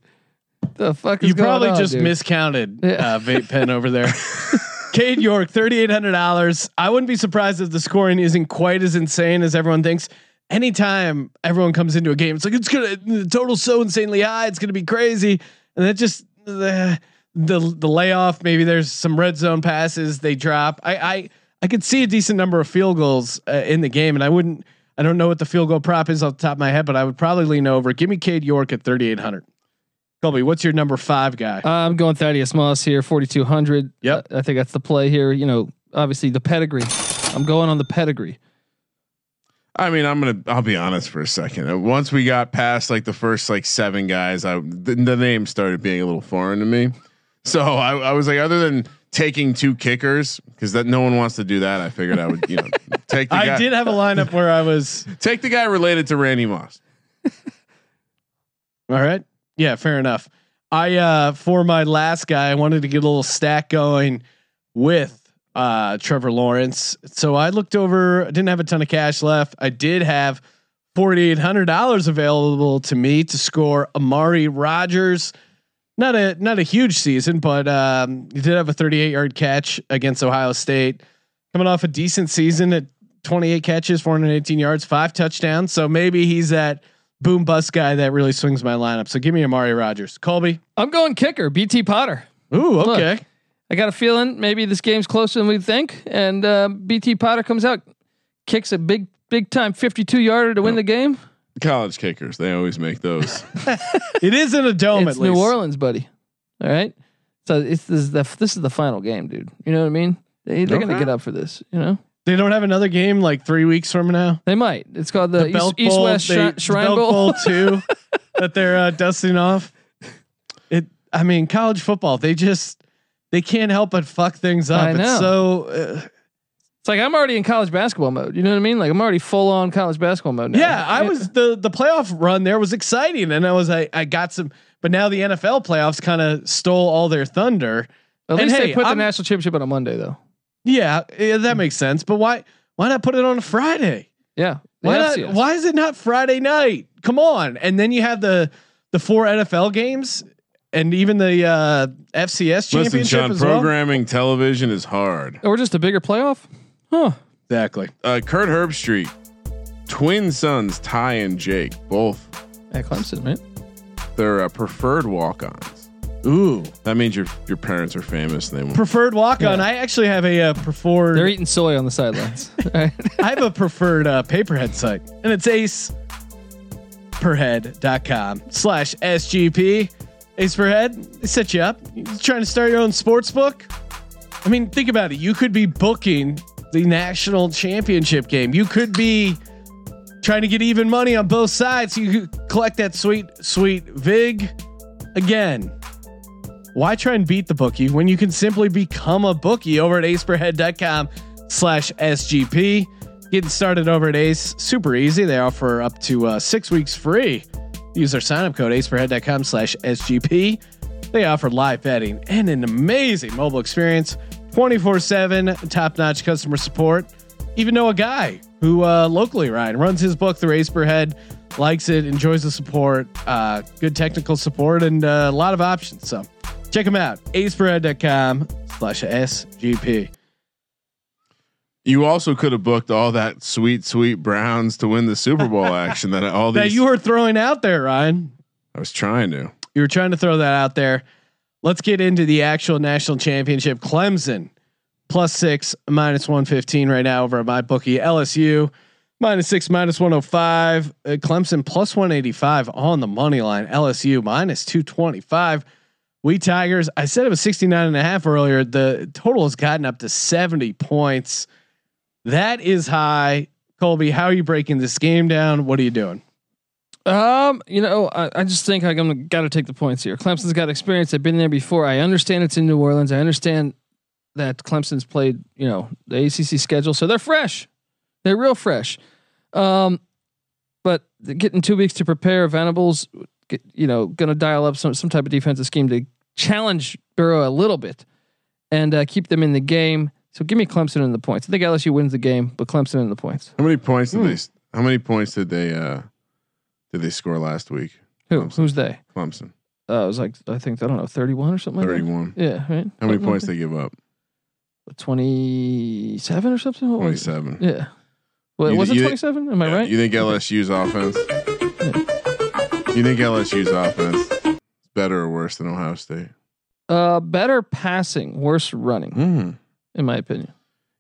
The fuck is you going probably on, just dude? miscounted Yeah. uh, vape pen over there. <laughs> Cade York, thirty eight hundred dollars. I wouldn't be surprised if the scoring isn't quite as insane as everyone thinks. Anytime everyone comes into a game, it's like it's gonna the total's so insanely high, it's gonna be crazy, and that just the the the layoff. Maybe there's some red zone passes they drop. I I I could see a decent number of field goals uh, in the game, and I wouldn't. I don't know what the field goal prop is off the top of my head, but I would probably lean over. Give me Cade York at thirty eight hundred. Colby, what's your number five guy? I'm going Thaddeus Moss here, 4,200. Yep. I think that's the play here. You know, obviously the pedigree. I'm going on the pedigree. I mean, I'm gonna. I'll be honest for a second. Uh, Once we got past like the first like seven guys, I the, the name started being a little foreign to me. So I, I was like, other than taking two kickers, because that no one wants to do that. I figured I would, you know, <laughs> take the I guy, did have a lineup where I was <laughs> take the guy related to Randy Moss. <laughs> all right. Yeah, fair enough. I uh for my last guy, I wanted to get a little stack going with uh Trevor Lawrence. So I looked over, I didn't have a ton of cash left. I did have forty eight hundred dollars available to me to score Amari Rodgers. Not a not a huge season, but um, he did have a 38 yard catch against Ohio State, coming off a decent season at 28 catches, 418 yards, five touchdowns. So maybe he's that boom bust guy that really swings my lineup. So give me Amari Rodgers, Colby. I'm going kicker, BT Potter. Ooh, okay. I got a feeling maybe this game's closer than we think, and uh, BT Potter comes out, kicks a big, big time 52 yarder to win the game. College kickers, they always make those. <laughs> It is in a dome it's at least. New Orleans, buddy. All right, so it's this is the this is the final game, dude. You know what I mean? They, they're gonna get up for this. You know, They don't have another game like three weeks from now. they might. It's called the, Belt East, East Bowl, West they- Shri- the Shrine Belt Bowl. Bowl two <laughs> that they're uh, dusting off. It. I mean, college football. They just they can't help but fuck things up. I know. It's so. Uh, It's like I'm already in college basketball mode. You know what I mean? Like I'm already full on college basketball mode now. Yeah, I was the the playoff run there was exciting, and I was I I got some, but now the NFL playoffs kind of stole all their thunder. At and least hey, they put the I'm- national championship on a Monday, though. Yeah, yeah, that makes sense. But why why not put it on a Friday? Yeah. Why not? FCS. Why is it not Friday night? Come on, and then you have the the four NFL games and even the uh, FCS Listen, championship Sean, as well. programming television is hard. Or just a bigger playoff? Huh. Exactly. Uh, Kirk Herbstreit, twin sons Ty and Jake, both At Clemson, right? they're uh, preferred walk-ons. Ooh, That means your your parents are famous. And they won't. preferred walk on. I actually have a uh, preferred. They're eating soy on the sidelines. <laughs> I have a preferred uh, pay per head site, and it's aceperhead.com slash SGP. Ace per head, they set you up. You're trying to start your own sports book. I mean, think about it. You could be booking the national championship game. You could be trying to get even money on both sides. You could collect that sweet, sweet VIG again. Why try and beat the bookie when you can simply become a bookie over at aceperhead.com slash SGP? Getting started over at Ace, super easy. They offer up to uh, six weeks free. Use our sign up code aceperhead.com slash SGP. They offer live betting and an amazing mobile experience, 24 7, top notch customer support. Even know a guy who uh, locally, Ryan, runs his book through Ace per Head, likes it, enjoys the support, uh, good technical support, and uh, a lot of options. So check them out, aceperhead.com slash SGP. You also could have booked all that sweet, sweet Browns to win the Super Bowl action that all <laughs> these, that you were throwing out there, Ryan. I was trying to. You were trying to throw that out there. Let's get into the actual national championship. Clemson plus six, minus 115 right now over at MyBookie. LSU minus six, minus 105. Uh, Clemson plus 185 on the money line. LSU minus 225. We Tigers, I said it was 69 and a half earlier. The total has gotten up to 70 points. That is high. Colby, how are you breaking this game down? What are you doing? Um, you know, I, I just think I'm got to take the points here. Clemson's got experience. They've been there before. I understand it's in New Orleans. I understand that Clemson's played, you know, the ACC schedule, so they're fresh. They're real fresh. Um, but getting two weeks to prepare, Venables, get, you know, going to dial up some some type of defensive scheme to challenge Burrow a little bit and uh, keep them in the game. So give me Clemson in the points. I think LSU wins the game, but Clemson in the points. How many points did Hmm. they? How many points did they? uh Did they score last week? Who? Clemson. Who's they? Clemson, Uh, it was like I think I don't know, thirty-one or something. Like thirty-one. Yeah, right. How many points like they give up? Twenty-seven or something. What was it? Twenty-seven. Yeah. Well, You- was it twenty-seven? Am I right? You think LSU's offense? You think LSU's offense is better or worse than Ohio State? uh, better passing, worse running, Mm-hmm. In my opinion.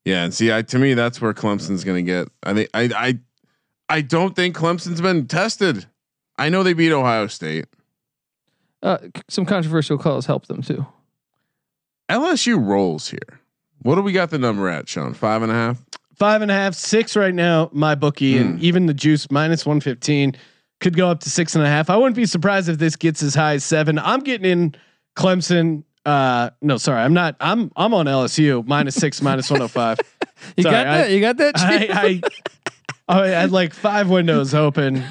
Yeah, and see, I to me that's where Clemson's going to get. I think I I I don't think Clemson's been tested. I know they beat Ohio State. Uh, some controversial calls help them too. LSU rolls here. What do we got the number at, Sean? Five and a half. five and a half, six right now. MyBookie and even the juice minus one fifteen could go up to six and a half. I wouldn't be surprised if this gets as high as seven. I'm getting in Clemson. Uh, no, sorry, I'm not. I'm I'm on LSU minus six, minus one hundred five. <laughs> You Sorry, got I- that? You got that? I? I I had like five windows open,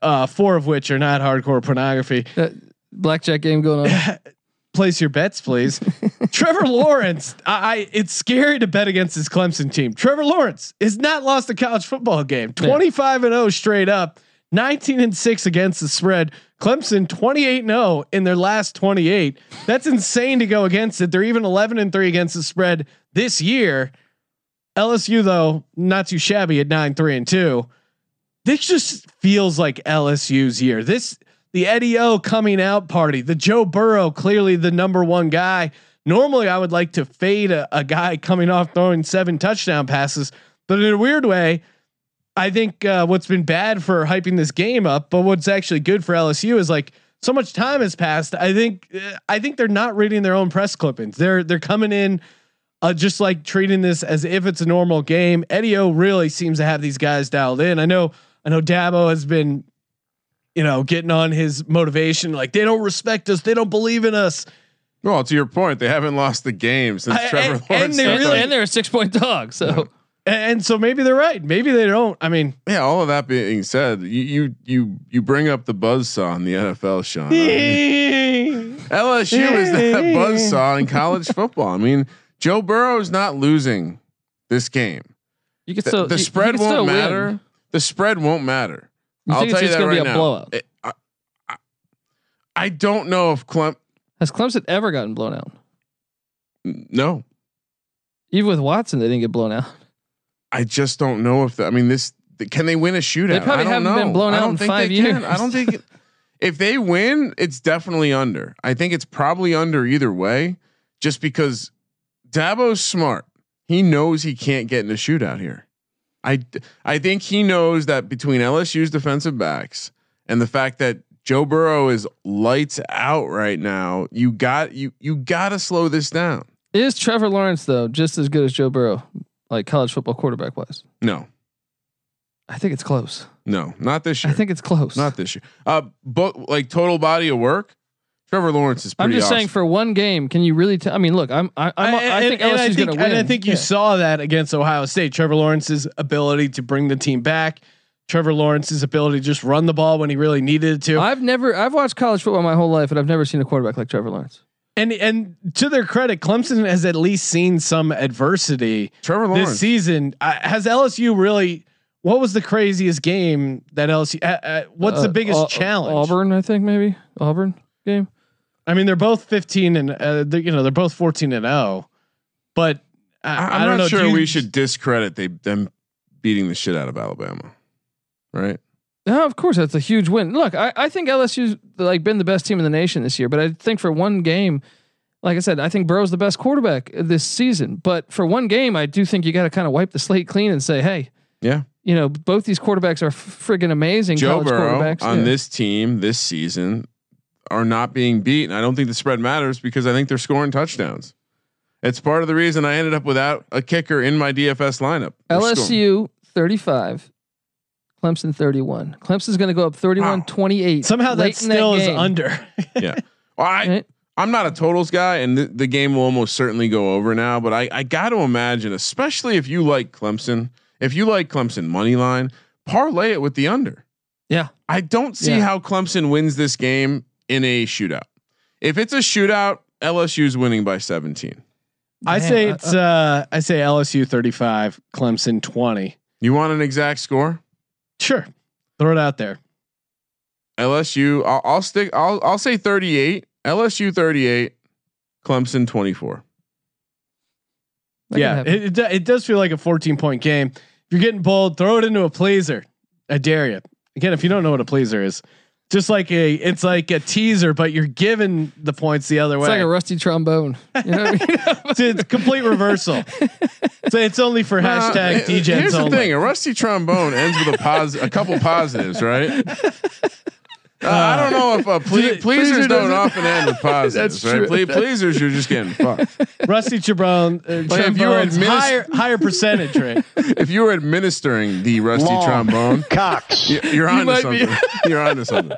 uh, four of which are not hardcore pornography. Uh, blackjack game going on. <laughs> Place your bets, please. <laughs> Trevor Lawrence. I, I it's scary to bet against this Clemson team. Trevor Lawrence has not lost a college football game. Twenty five and zero straight up. Nineteen and six against the spread. Clemson twenty eight and zero in their last twenty eight. That's insane to go against it. They're even eleven and three against the spread this year. LSU though not too shabby at nine three and two. This just feels like LSU's year. This the Eddie O coming out party, the Joe Burrow, clearly the number one guy. Normally, I would like to fade a, a guy coming off throwing seven touchdown passes, but in a weird way, I think uh, what's been bad for hyping this game up, but what's actually good for LSU is like so much time has passed. I think uh, I think they're not reading their own press clippings. They're they're coming in uh, just like treating this as if it's a normal game. Eddie O really seems to have these guys dialed in. I know I know Dabo has been, you know, getting on his motivation. Like they don't respect us. They don't believe in us. Well, to your point, they haven't lost the game since I- Trevor and- Lawrence. and they and, started. really- and they're a six point dog. So And so maybe they're right. Maybe they don't. I mean, yeah. All of that being said, you you you, you bring up the buzz saw in the NFL, Sean. I mean, <laughs> LSU is that buzz saw in college football. I mean, Joe Burrow is not losing this game. you can The, still the you- you spread can won't win. matter. The spread won't matter. You I'll tell you that gonna right be a now. blowout? It- I, I- I don't know if Clem. Has Clemson ever gotten blown out? No, Even with Watson, they didn't get blown out. I just don't know if. The, I mean, this can they win a shootout? They probably I don't haven't know. been blown I out don't in think five they can. years. I don't think it- <laughs> if they win, it's definitely under. I think it's probably under either way, just because Dabo's smart. He knows he can't get in a shootout here. I I think he knows that between LSU's defensive backs and the fact that Joe Burrow is lights out right now, you got you you got to slow this down. Is Trevor Lawrence though just as good as Joe Burrow, like college football quarterback wise? No, I think it's close. no, not this year. I think it's close. Not this year. Uh, but like total body of work, Trevor Lawrence is. I'm Pretty just saying for one game, can you really? tell? I mean, look, I'm I, I'm, I, and- think and LSU's going to win. And I think you Yeah. saw that against Ohio State. Trevor Lawrence's ability to bring the team back. Trevor Lawrence's ability to just run the ball when he really needed it to. I've never I've watched college football my whole life, and I've never seen a quarterback like Trevor Lawrence. And and to their credit, Clemson has at least seen some adversity Trevor Lawrence. this season. Uh, has LSU really? What was the craziest game that LSU? Uh, uh, what's Uh, the biggest Au- challenge? Auburn, I think maybe Auburn game. I mean, they're both fifteen and uh, they're, you know they're both fourteen and zero, but I, I, I I'm don't not know. do sure you- we should discredit they them beating the shit out of Alabama, right? No, of course that's a huge win. Look, I, I think LSU's like been the best team in the nation this year, but I think for one game, like I said, I think Burrow's the best quarterback this season. But for one game, I do think you got to kind of wipe the slate clean and say, hey, Yeah. you know, both these quarterbacks are friggin' amazing. Joe Burrow quarterbacks. on Yeah. this team this season are not being beat, and I don't think the spread matters because I think they're scoring touchdowns. It's part of the reason I ended up without a kicker in my DFS lineup. They're scoring- LSU 35, Clemson 31. Clemson's going to go up 31 Wow. 28. somehow that late still is under. <laughs> yeah. Well, I, Right? I'm not a totals guy, and the, the game will almost certainly go over now. But I, I got to imagine, especially if you like Clemson, if you like Clemson money line, parlay it with the under. Yeah. I don't see Yeah. how Clemson wins this game in a shootout. If it's a shootout, LSU's winning by 17. I Man, say I- it's uh I say LSU 35, Clemson 20. You want an exact score? Sure. Throw it out there. LSU. I'll, I'll stick. I'll I'll say 38. LSU 38. Clemson 24. That yeah, it, it, it does feel like a 14 point game. If you're getting bold, throw it into a pleaser. I dare you. Again, if you don't know what a pleaser is, just like a it's like a teaser, but you're giving the points the other It's way. It's like a rusty trombone. You know what I mean? <laughs> it's, it's complete reversal. so it's only for hashtag Uh, DJs Here's the thing: a rusty trombone ends with a pos, a couple positives, right? Uh, I don't know if uh, ple- Pleaser pleasers don't doesn't- often end with <laughs> positives, That's right? true. Ple- pleasers, you're just getting fucked. <laughs> Rusty Trombone, uh, Like if you were trombones, adminis- higher higher percentage rate. <laughs> If you were administering the rusty trombone, Cox. you- you're on to might be- something. You're on to something.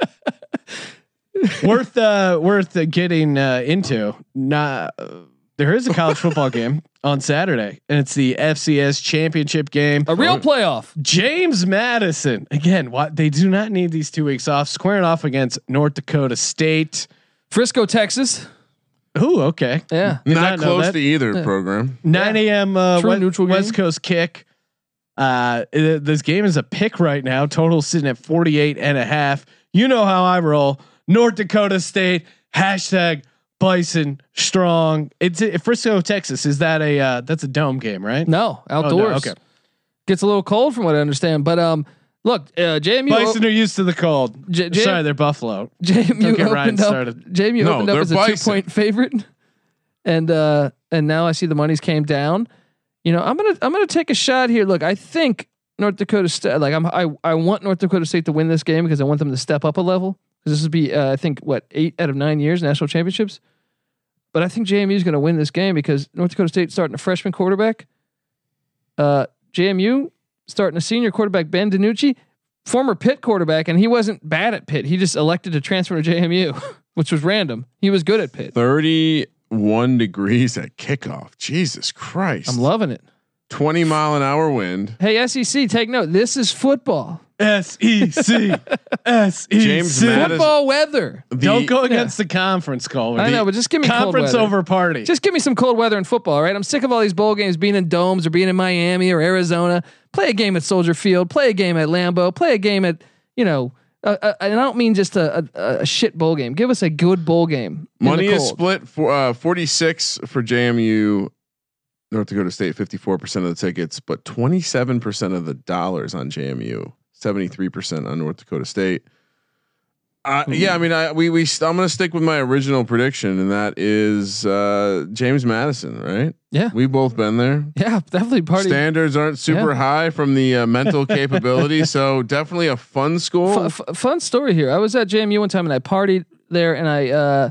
worth uh worth uh, getting uh, into. Not uh, there is a college football game on Saturday, and it's the FCS championship game. A real playoff. James Madison again. What they do not need these two weeks off. Squaring off against North Dakota State. Frisco, Texas. Ooh, okay. Yeah. Did Not not close to either program. 9 a.m. Uh, True West, neutral West. Coast kick. Uh, it- this game is a pick right now. Total sitting at 48 and a half. You know how I roll. North Dakota State hashtag Bison strong. It's uh, Frisco, Texas. Is that a uh, that's a dome game, right? No, outdoors. okay. Gets a little cold from what I understand. But um, look, uh, JMU. Bison are used to the cold. J- J- Sorry, they're Buffalo. JMU Don't get Ryan opened up. started. JMU No, opened up as a bison. two point favorite, <laughs> and uh, and now I see the money's came down. You know, I'm gonna I'm gonna take a shot here. Look, I think North Dakota State. Like I'm I I want North Dakota State to win this game because I want them to step up a level. Because this would be uh, I think what eight out of nine years national championships. But I think JMU is going to win this game because North Dakota State starting a freshman quarterback. Uh, JMU starting a senior quarterback Ben DiNucci, former Pitt quarterback, and he wasn't bad at Pitt. He just elected to transfer to JMU, <laughs> which was random. He was good at Pitt. 31 degrees at kickoff. Jesus Christ. I'm loving it. 20 mile an hour wind. Hey SEC, take note. This is football. S E C S E James Madison- Football weather. The- Don't go against the conference call. I know, but just give me cold conference weather. over party. Just give me some cold weather in football, all right? I'm sick of all these bowl games being in domes or being in Miami or Arizona. Play a game at Soldier Field. Play a game at Lambeau. Play a game at you know Uh, uh, and I don't mean just a, a, a shit bowl game. Give us a good bowl game. in the Money is cold. split for uh, 46 for JMU, North Dakota State, 54% of the tickets, but 27% of the dollars on JMU, 73% on North Dakota State. Uh, yeah, I mean, I we we I'm gonna stick with my original prediction, and that is uh, James Madison, right? Yeah. we both been there. Yeah, definitely party. Standards aren't super Yeah. high from the uh, mental <laughs> capability, so definitely a fun school. F- f- fun story here. I was at JMU one time and I partied there, and I uh,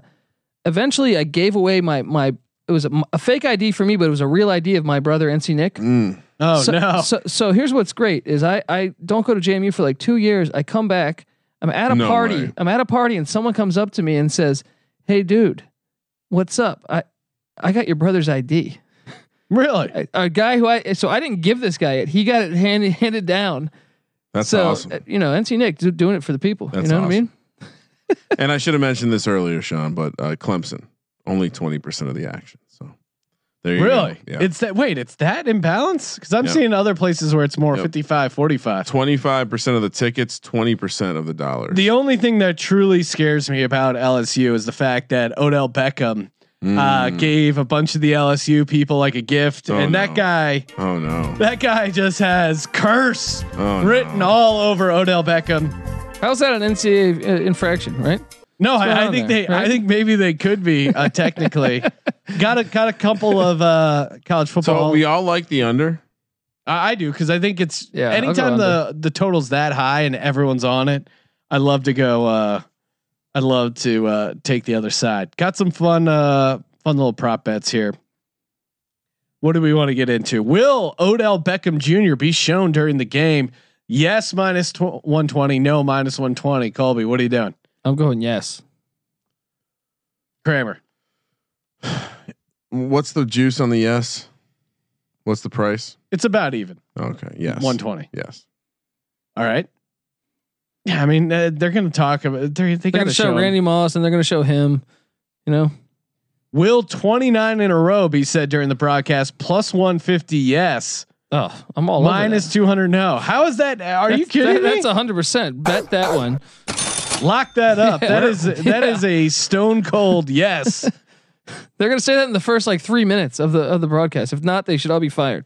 eventually I gave away my my. It was a, a fake ID for me, but it was a real ID of my brother NC Nick. Mm. Oh so, no. So so here's what's great is I I don't go to JMU for like two years. I come back. I'm at a No party. way. I'm at a party, and someone comes up to me and says, "Hey, dude, what's up? I I got your brother's ID." <laughs> really? A, a guy who I so I didn't give this guy it. He got it handed handed down. That's so awesome. uh, you know, NC Nick do, doing it for the people. That's you know what I mean? <laughs> and I should have mentioned this earlier, Sean, but uh, Clemson only 20% of the action. So there you Really? go. Yeah. It's that wait, it's that imbalance? Because I'm Yep. seeing other places where it's more Yep. 55, 45. 25% of the tickets, 20% of the dollars. The only thing that truly scares me about LSU is the fact that Odell Beckham uh, Mm. gave a bunch of the LSU people like a gift, Oh, and that guy, oh no. that guy just has curse Oh, written no. all over Odell Beckham. How's that an NCAA uh, infraction, right? No, I, I think there, they, I think maybe they could be uh, <laughs> technically. got a got a couple of uh, college football. So we all like the under. I I do because I think it's Yeah, anytime the the total's that high and everyone's on it, I love to go. Uh, I'd love to uh, take the other side. Got some fun uh, fun little prop bets here. What do we want to get into? Will Odell Beckham Jr. be shown during the game? Yes, minus tw- one twenty. No, minus one twenty. Colby, what are you doing? I'm going yes. Kramer. <sighs> What's the juice on the yes? What's the price? It's about even. Okay. Yes. One twenty. Yes. All right. Yeah, I mean uh, they're going to talk about. They're, they They're got going to to show. Randy Moss and they're going to show him. You know, Will 29 in a row be said during the broadcast? Plus 150, yes. oh, I'm all Minus over 200, no. How is that? Are that. you kidding That- me? That's hundred percent. Bet that one. Lock that up. Yeah. that is that is a stone cold yes. <laughs> They're going to say that in the first like three minutes of the of the broadcast. If not, they should all be fired.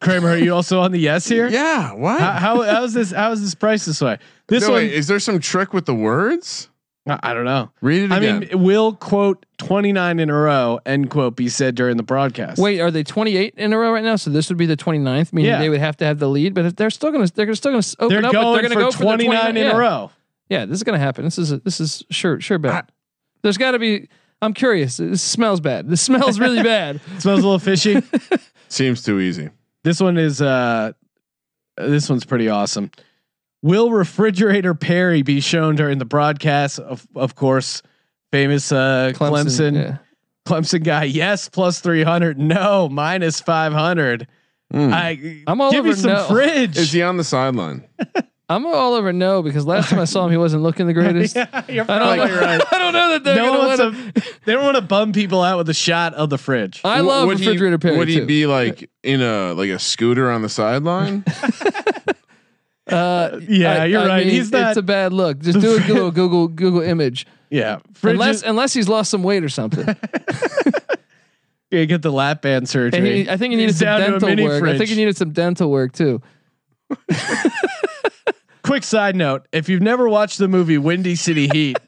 Kramer, are you also on the yes here? Yeah. What? How, how how is this? How is this price this way? This no, one, wait, is there some trick with the words? I I don't know. Read it I again. mean, will quote 29 in a row end quote be said during the broadcast? Wait, are they 28 in a row right now? So this would be the 29th, meaning Yeah. they would have to have the lead. But if they're still going to, they're still going to open they're up. but going they're going to for go for 29 in yeah. a row. Yeah, this is going to happen. This is a, this is sure sure bad. There's got to be. I'm curious. This smells bad. This smells really <laughs> bad. Smells a little fishy. <laughs> Seems too easy. This one is uh this one's pretty awesome. Will refrigerator Perry be shown during the broadcast? Of of course, famous uh Clemson Clemson, yeah. guy. Yes, plus three hundred. No, minus five hundred. Mm. I I'm all give me over some no. fridge. Is he on the sideline? <laughs> I'm all over no because last time I saw him, he wasn't looking the greatest. <laughs> yeah, you're I don't probably know. right. <laughs> I don't know that they're No going one wants to let him. <laughs> They don't want to bum people out with a shot of the fridge. I W- love would refrigerator he, Perry Would he too. be like in a like a scooter on the sideline? Uh, Yeah, I- you're I right. mean, He's not- a bad look. Just do a Google Google Google image. Yeah, fridge Unless is- unless he's lost some weight or something. yeah, get the lap band And surgery. he, I think he needed He's some down to a dental mini work. I think fridge. he needed some dental work too. Quick side note: If you've never watched the movie Windy City Heat,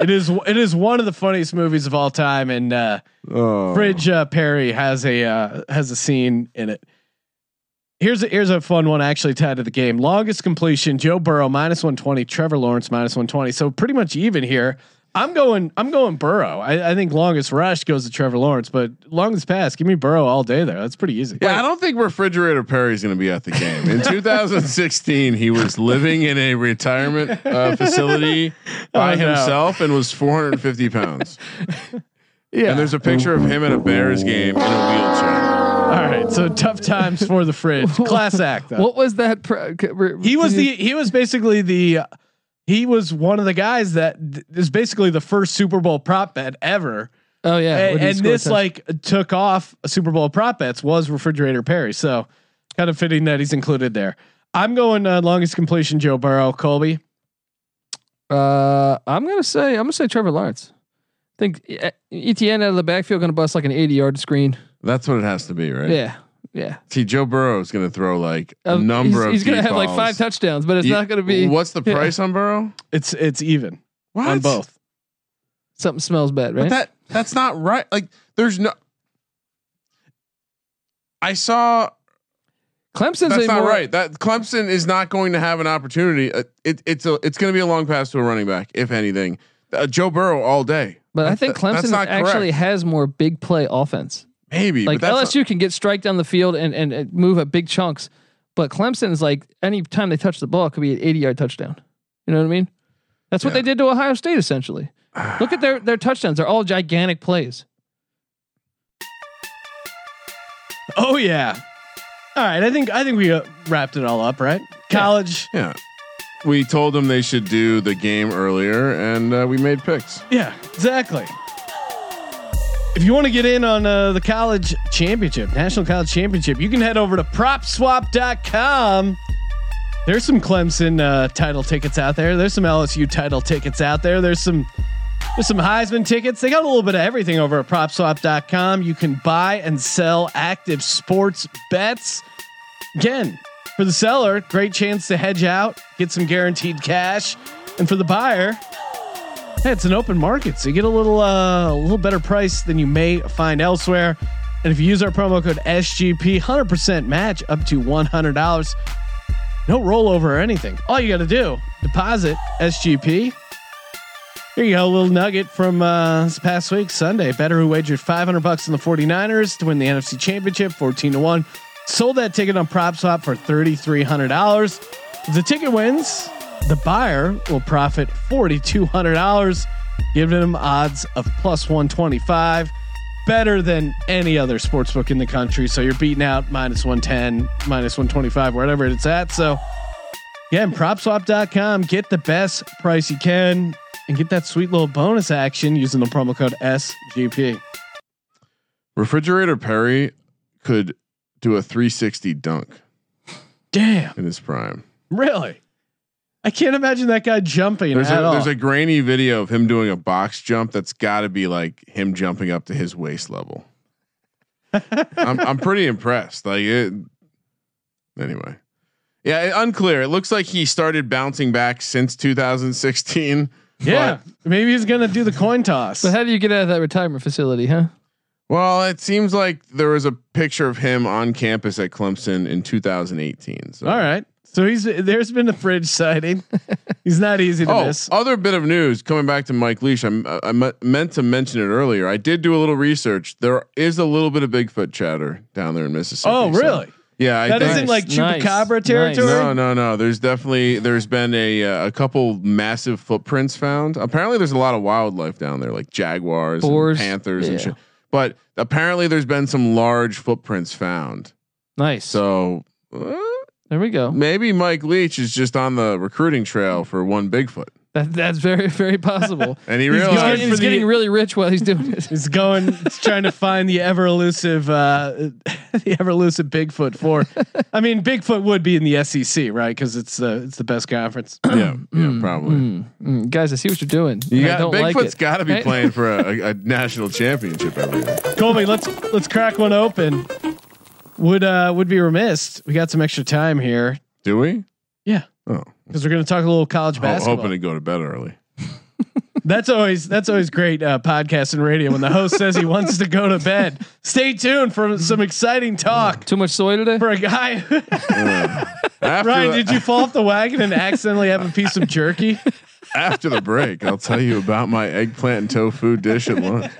it is it is one of the funniest movies of all time, and uh, oh. Fridge uh, Perry has a uh, has a scene in it. Here's a here's a fun one actually tied to the game. Longest completion: Joe Burrow minus one twenty, Trevor Lawrence minus one twenty. So pretty much even here. I'm going I'm going Burrow. I, I think longest rush goes to Trevor Lawrence, but longest pass, give me Burrow all day there. That's pretty easy. Yeah, I don't think Refrigerator Perry's going to be at the game. In <laughs> 2016, he was living in a retirement uh, facility <laughs> by Oh, no. himself and was 450 pounds. Yeah. And there's a picture of him at a Bears game in a wheelchair. All right, so tough times for the fridge. <laughs> Class act. Though. what was that? Pr- he was the he was basically the uh, he was one of the guys that th- is basically the first Super Bowl prop bet ever. Oh yeah. and and this touch- like took off Super Bowl prop bets was refrigerator Perry. So kind of fitting that he's included there. I'm going uh, longest completion Joe Burrow, Colby. Uh, I'm gonna say I'm gonna say Trevor Lawrence. I think ETN out of the backfield gonna bust like an 80 yard screen. That's what it has to be, right? Yeah, yeah. See, Joe Burrow is going to throw like a Um, number he's, of. He's gonna deep have like five touchdowns, but it's Ye- not gonna be What's the <laughs> Yeah. price on Burrow? It's it's even What? on both. something smells bad, right? But that that's not right. Like, there's no. I saw Clemson's that's not more, right. That Clemson is not going to have an opportunity. Uh, it, it's a it's going to be a long pass to a running back, if anything. Uh, Joe Burrow all day. But I think Clemson actually correct. has more big play offense. Maybe Like but that's LSU can get strike down the field and, and, and move at big chunks, but Clemson is like any time they touch the ball, it could be an 80 yard touchdown. You know what I mean? That's what Yeah. they did to Ohio State essentially. <sighs> Look at their their touchdowns; they're all gigantic plays. Oh yeah. All right, I think I think we uh, wrapped it all up, right? College. yeah. We told them they should do the game earlier, and uh, we made picks. Yeah, exactly. If you want to get in on uh, the college championship, national college championship, you can head over to propswap.com. There's some Clemson uh, title tickets out there. There's some LSU title tickets out there. There's some there's some Heisman tickets. They got a little bit of everything over at propswap.com. You can buy and sell active sports bets. Again, for the seller, great chance to hedge out, get some guaranteed cash, and for the buyer, Hey, it's an open market, so you get a little uh, a little better price than you may find elsewhere. And if you use our promo code SGP, hundred percent match up to one hundred dollars. No rollover or anything. All you got to do deposit SGP. Here you go, a little nugget from uh, this past week, Sunday. Better who wagered 500 bucks on the 49ers to win the NFC Championship, 14 to 1. Sold that ticket on PropSwap for $3,300. If the ticket wins, the buyer will profit $4,200, giving them odds of plus 125. Better than any other sportsbook in the country. So you're beating out minus 110, minus 125, wherever it's at. So, and propswap.com, get the best price you can and get that sweet little bonus action using the promo code SGP. Refrigerator Perry could do a 360 dunk Damn, in his prime. really? I can't imagine that guy jumping There's at a all. there's a grainy video of him doing a box jump that's got to be like him jumping up to his waist level. <laughs> I'm I'm pretty impressed. Like it. Anyway, yeah, unclear. It looks like he started bouncing back since 2016. yeah, maybe he's gonna do the coin toss. But how do you get out of that retirement facility, huh? Well, it seems like there was a picture of him on campus at Clemson in 2018. So. All right, so he's there's been a fridge <laughs> sighting. he's not easy to Oh, miss. other bit of news coming back to Mike Leach. I'm, I me- meant to mention it earlier. I did do a little research. There is a little bit of Bigfoot chatter down there in Mississippi. Oh, so- really? yeah, I That think. not like chupacabra Nice. territory. no, no, no. There's definitely there's been a uh, a couple massive footprints found. Apparently, there's a lot of wildlife down there, like jaguars, Boars. and panthers, and shit. But apparently, there's been some large footprints found. Nice. So uh, there we go. maybe Mike Leach is just on the recruiting trail for one Bigfoot, That, that's very very possible. <laughs> and he he's realized getting, he's the- getting really rich while he's doing it. He's going, he's trying to find the ever elusive, uh, <laughs> the ever elusive Bigfoot. For, I mean, Bigfoot would be in the SEC, right? Because it's the it's the best conference. yeah, yeah, <clears throat> probably. Mm, mm. Guys, I see what you're doing. You and I got don't like Bigfoot's it. got to be Right? playing for a, <laughs> a, a national championship every year. Colby, let's let's crack one open. Would uh would be remiss. We got some extra time here. Do we? Yeah, Oh, because we're gonna talk a little college Ho- basketball. hoping to go to bed early. <laughs> That's always that's always great uh, podcast and radio when the host says he wants to go to bed. Stay tuned for some exciting talk Too much soy today. for a guy. <laughs> After Ryan, the, did you fall off the wagon and accidentally have a piece of jerky? after the break, I'll tell you about my eggplant and tofu dish at lunch.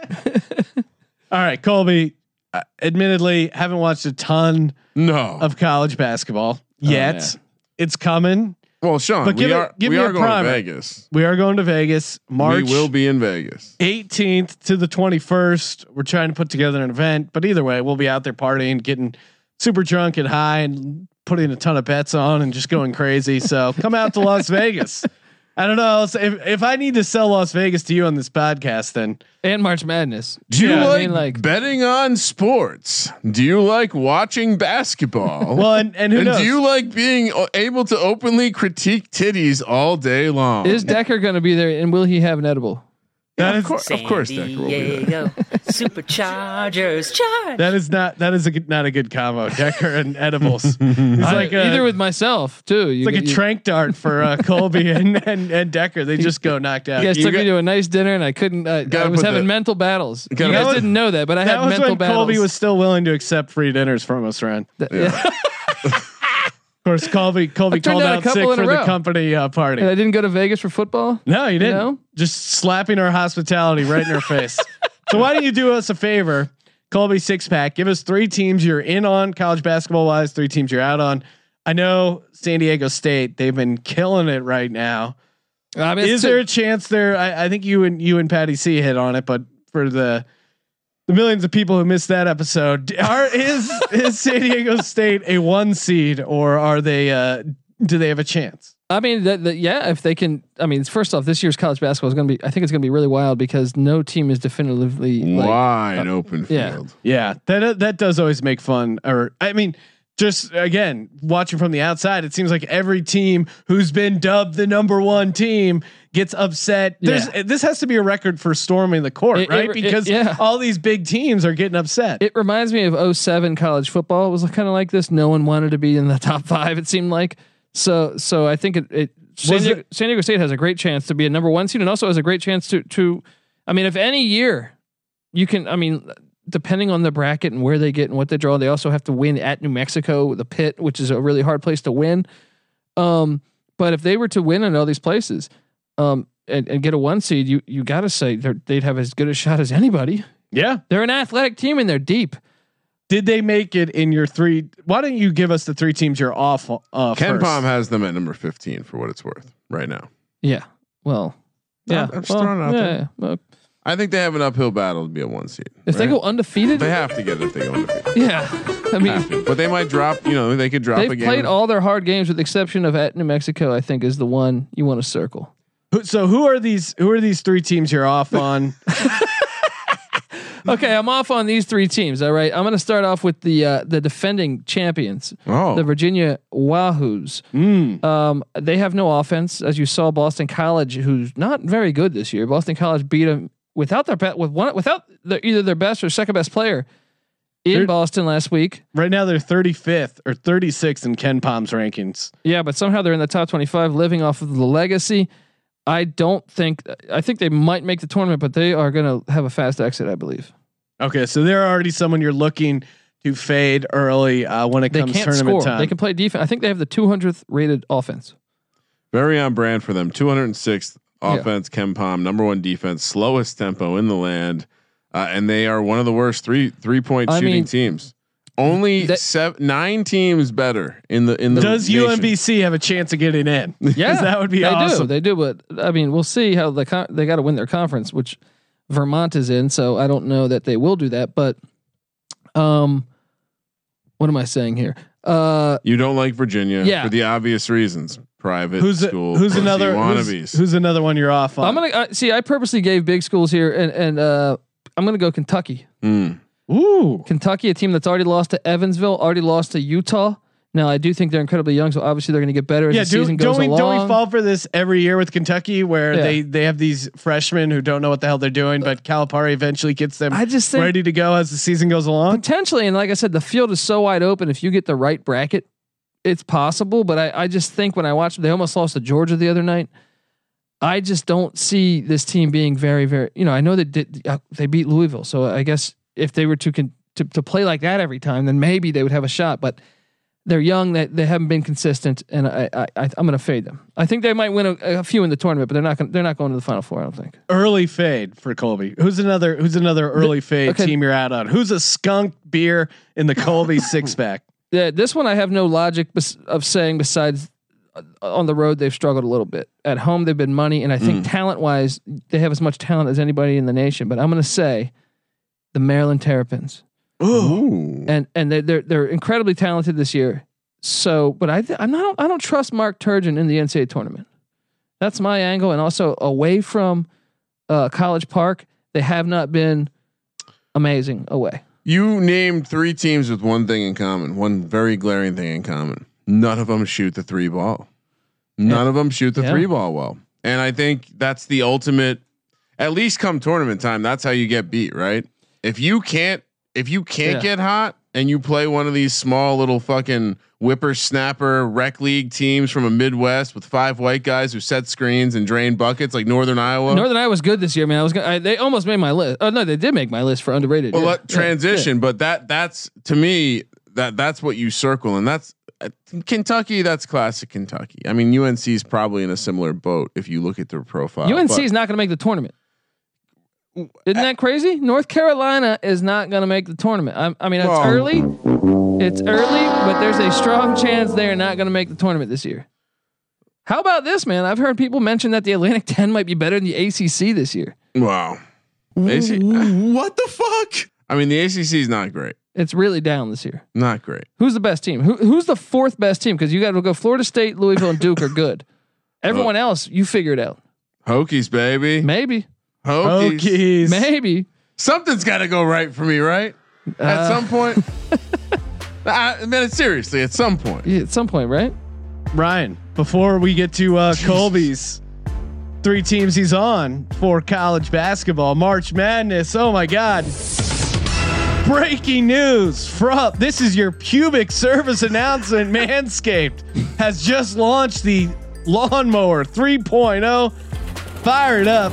All right, Colby. Uh, admittedly, haven't watched a ton No. of college basketball yet. yeah. It's coming. well, Sean, But we give it- are give we me are a going primer. to Vegas. We are going to Vegas March. We will be in Vegas. 18th to the 21st. We're trying to put together an event, but either way, we'll be out there partying, getting super drunk and high, and putting a ton of bets on and just going crazy. So come out to Las <laughs> Vegas. I don't know. So if if I need to sell Las Vegas to you on this podcast, then and March Madness. Do you Yeah, I like, mean, like- betting on sports? Do you like watching basketball? <laughs> well, and and who and knows? do you like being uh, able to openly critique titties all day long? Is Decker going to be there, and will he have an edible? That of is course, of course, Decker will be there. Diego, Superchargers, charge. that is not that is a not a good combo. Decker and <laughs> edibles. It's like a, Either with myself too. You, it's like a you- trank dart for uh, Colby <laughs> and, and and Decker. They just go knocked out. You guys You took got- me to a nice dinner, and I couldn't. Uh, I was having the- mental battles. You guys put- didn't know that, but I that had was mental when battles. Colby was still willing to accept free dinners from us, Ryan. Of Th- yeah. <laughs> course, Colby Colby turned called out out sick couple in a for the row. company uh, party. and I didn't go to Vegas for football. No, you didn't. know? Just slapping our hospitality right in our face. <laughs> So why don't you do us a favor, Colby six pack? Give us three teams you're in on college basketball wise, three teams you're out on. I know San Diego State; they've been killing it right now. I mean, Is there a chance there? I, I think you and you and Patty C hit on it, but for the the millions of people who missed that episode, <laughs> are is is San Diego State a one seed or are they? uh Do they have a chance? I mean, that, that, yeah, if they can. I mean, first off, this year's college basketball is going to be. I think it's going to be really wild because no team is definitively like. Wide open yeah. field. Yeah, that that does always make fun. Or I mean, just again watching from the outside, it seems like every team who's been dubbed the number one team gets upset. There's this has to be a record for storming the court, It- it- right? it- because yeah. all these big teams are getting upset. It reminds me of 07 college football. It was kind of like this. No one wanted to be in the top five. It seemed like so. So I think it. it San, Diego, it- San Diego State has a great chance to be a number one seed, and also has a great chance to to. I mean, if any year you can, I mean, depending on the bracket and where they get and what they draw, they also have to win at New Mexico, the pit, which is a really hard place to win. Um, but if they were to win in all these places, um, and, and get a one seed, you you got to say they're- they'd have as good a shot as anybody. yeah. They're an athletic team and they're deep. Did they make it in your three? Why don't you give us the three teams you're off? Uh, Ken first? Palm has them at number 15 for what it's worth right now. Yeah. Well. Yeah. I'm just well, throwing it out yeah, there. yeah. Well, I think they have an uphill battle to be a one seed. if they go undefeated, they have to get it if they go undefeated. <laughs> yeah. I mean, to. But they might drop, you know, they could drop a they've played all their hard games with the exception of at New Mexico. I think is the one you want to circle. So who are these? Who are these three teams you're off <laughs> on? Okay, I'm off on these three teams. All right, I'm going to start off with the uh, the defending champions, oh, the Virginia Wahoos. Mm. Um, they have no offense, as you saw. Boston College, who's not very good this year. Boston College beat them without their be- with one without their, either their best or second best player in They're- Boston last week. Right now they're 35th or 36th in KenPom's rankings. Yeah, but somehow they're in the top 25 living off of the legacy. I don't think I think they might make the tournament, but they are going to have a fast exit, I believe. Okay, so they're already someone you're looking to fade early uh, when it They comes can't tournament score. time. They can play defense. I think they have the 200th rated offense. very on brand for them. 206th Yeah. Offense, KenPom, number one defense, slowest tempo in the land, uh, and they are one of the worst three three point I shooting mean, teams. Only that- seven, nine teams better in the in the. Does nation. UMBC have a chance of getting in? <laughs> Yeah, 'Cause that would be they awesome. do. They do, but I mean, we'll see how the con- they got to win their conference, which Vermont is in. So I don't know that they will do that. But um, what am I saying here? Uh, You don't like Virginia Yeah. for the obvious reasons. Private Who's a, school. who's pussy another who's, wannabes. who's another one you're off on? I'm gonna uh, see. I purposely gave big schools here, and and uh, I'm gonna go Kentucky. Mm. Ooh, Kentucky, a team that's already lost to Evansville, already lost to Utah. Now I do think they're incredibly young, so obviously they're going to get better as yeah. the Do, season goes don't we along. don't we fall for this every year with Kentucky, where Yeah. they they have these freshmen who don't know what the hell they're doing, but Calipari eventually gets them I just ready to go as the season goes along. potentially, and like I said, the field is so wide open. If you get the right bracket, it's possible. But I, I just think when I watched, they almost lost to Georgia the other night. I just don't see this team being very, very. You know, I know they did. Uh, they beat Louisville, so I guess if they were to con, to to play like that every time, then maybe they would have a shot. But they're young. That they, haven't been consistent, and I, I, I I'm going to fade them. I think they might win a, a few in the tournament, but they're not. Gonna, they're not going to the final four. I don't think. Early fade for Colby. Who's another Who's another early fade okay. team you're out on? Who's a skunk beer in the Colby <laughs> six pack? Yeah, this one I have no logic bes- of saying besides uh, on the road they've struggled a little bit. At home they've been money, and I think talent wise they have as much talent as anybody in the nation. But I'm going to say the Maryland Terrapins, Ooh. and and they're they're, they're incredibly talented this year. So, but I th- I'm not I don't trust Mark Turgeon in the NCAA tournament. That's my angle, and also away from uh, College Park, they have not been amazing away. You named three teams with one thing in common, one very glaring thing in common. None of them shoot the three ball. None Yeah. of them shoot the Yeah. three ball well. And I think that's the ultimate at least come tournament time, that's how you get beat, right? If you can't if you can't Yeah. get hot and you play one of these small little fucking whippersnapper rec league teams from a Midwest with five white guys who set screens and drain buckets like Northern Iowa. Northern Iowa was good this year, man. I was gonna, I, they almost made my list. Oh no, they did make my list for underrated. well, yeah. let Yeah. transition, but that that's to me that that's what you circle, and that's uh, Kentucky. That's classic Kentucky. I mean, UNC is probably in a similar boat if you look at their profile. UNC is not going to make the tournament. Isn't that crazy? North Carolina is not going to make the tournament. I, I mean, it's early. It's early, but there's a strong chance they are not going to make the tournament this year. How about this, man? I've heard people mention that the Atlantic <laughs> 10 might be better than the ACC this year. wow. AC <laughs> what the fuck? I mean, the ACC is not great. It's really down this year. Not great. Who's the best team? Who, who's the fourth best team? Because you got to go Florida State, Louisville, and Duke are good. <laughs> Everyone else, you figure it out. Hokies, baby. Maybe, Hokies. Hokies. maybe. Something's got to go right for me, right? At Uh, some point. <laughs> I, man, seriously, at some point. Yeah, at some point, right? Ryan, before we get to uh, Colby's three teams he's on for college basketball, March Madness. Oh my God. Breaking news from this is your pubic service announcement. <laughs> Manscaped has just launched the lawnmower 3.0. Fire it up.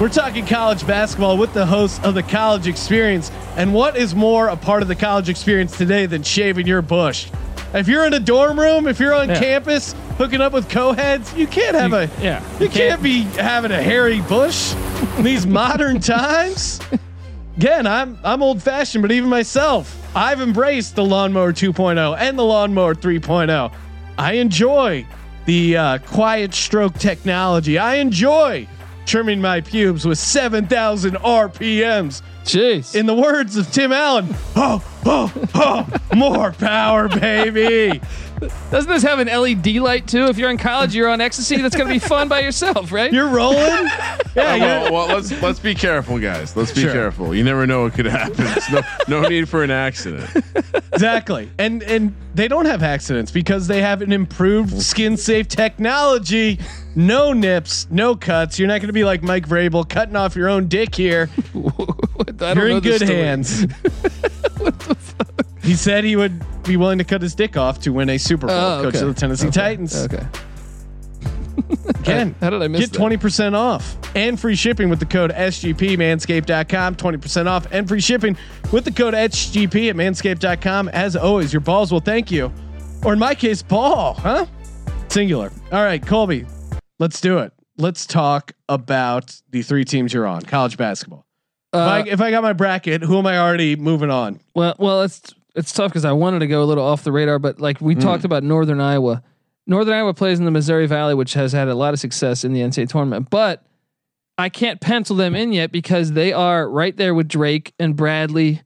We're talking college basketball with the host of the college experience. And what is more a part of the college experience today than shaving your bush? If you're in a dorm room, if you're on Yeah. campus hooking up with co-heads, you can't have a yeah, you, you can't, can't- be having a hairy bush in these modern <laughs> times. Again, I'm I'm old fashioned, but even myself, I've embraced the lawnmower 2.0 and the lawnmower 3.0. I enjoy the uh, quiet stroke technology. I enjoy trimming my pubes with 7,000 RPMs. Jeez. In the words of Tim Allen, oh, oh, oh, more power, baby. Doesn't this have an LED light too? If you're in college, you're on ecstasy. That's gonna be fun by yourself, right? You're rolling. <laughs> Yeah, you're, well, well, let's let's be careful, guys. Let's be Sure. careful. You never know what could happen. It's no, no need for an accident. exactly. And and they don't have accidents because they have an improved skin safe technology. No nips, no cuts. You're not going to be like Mike Vrabel cutting off your own dick here. <laughs> I don't You're know in this good story. hands. <laughs> He said he would be willing to cut his dick off to win a Super Bowl. Oh, Coach of the Tennessee Okay. Titans. Okay. <laughs> Again, How did I miss get twenty percent off and free shipping with the code SGP Manscaped.com. Twenty percent off and free shipping with the code SGP at Manscaped.com. As always, your balls will thank you, or in my case, ball, huh? Singular. All right, Colby, let's do it. Let's talk about the three teams you're on college basketball. if, Uh, I, if I got my bracket, who am I already moving on? well, well, it's it's tough because I wanted to go a little off the radar, but like we talked about Northern Iowa. Northern Iowa plays in the Missouri Valley, which has had a lot of success in the NCAA tournament, but I can't pencil them in yet because they are right there with Drake and Bradley,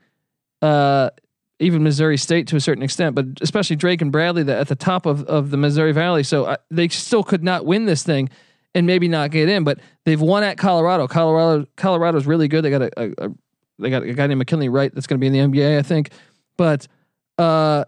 uh, even Missouri State to a certain extent, but especially Drake and Bradley that at the top of, of the Missouri Valley. So I, they still could not win this thing and maybe not get in, but they've won at Colorado. Colorado Colorado's really good. They got a, a, a they got a guy named McKinley Wright that's going to be in the NBA, I think. But uh,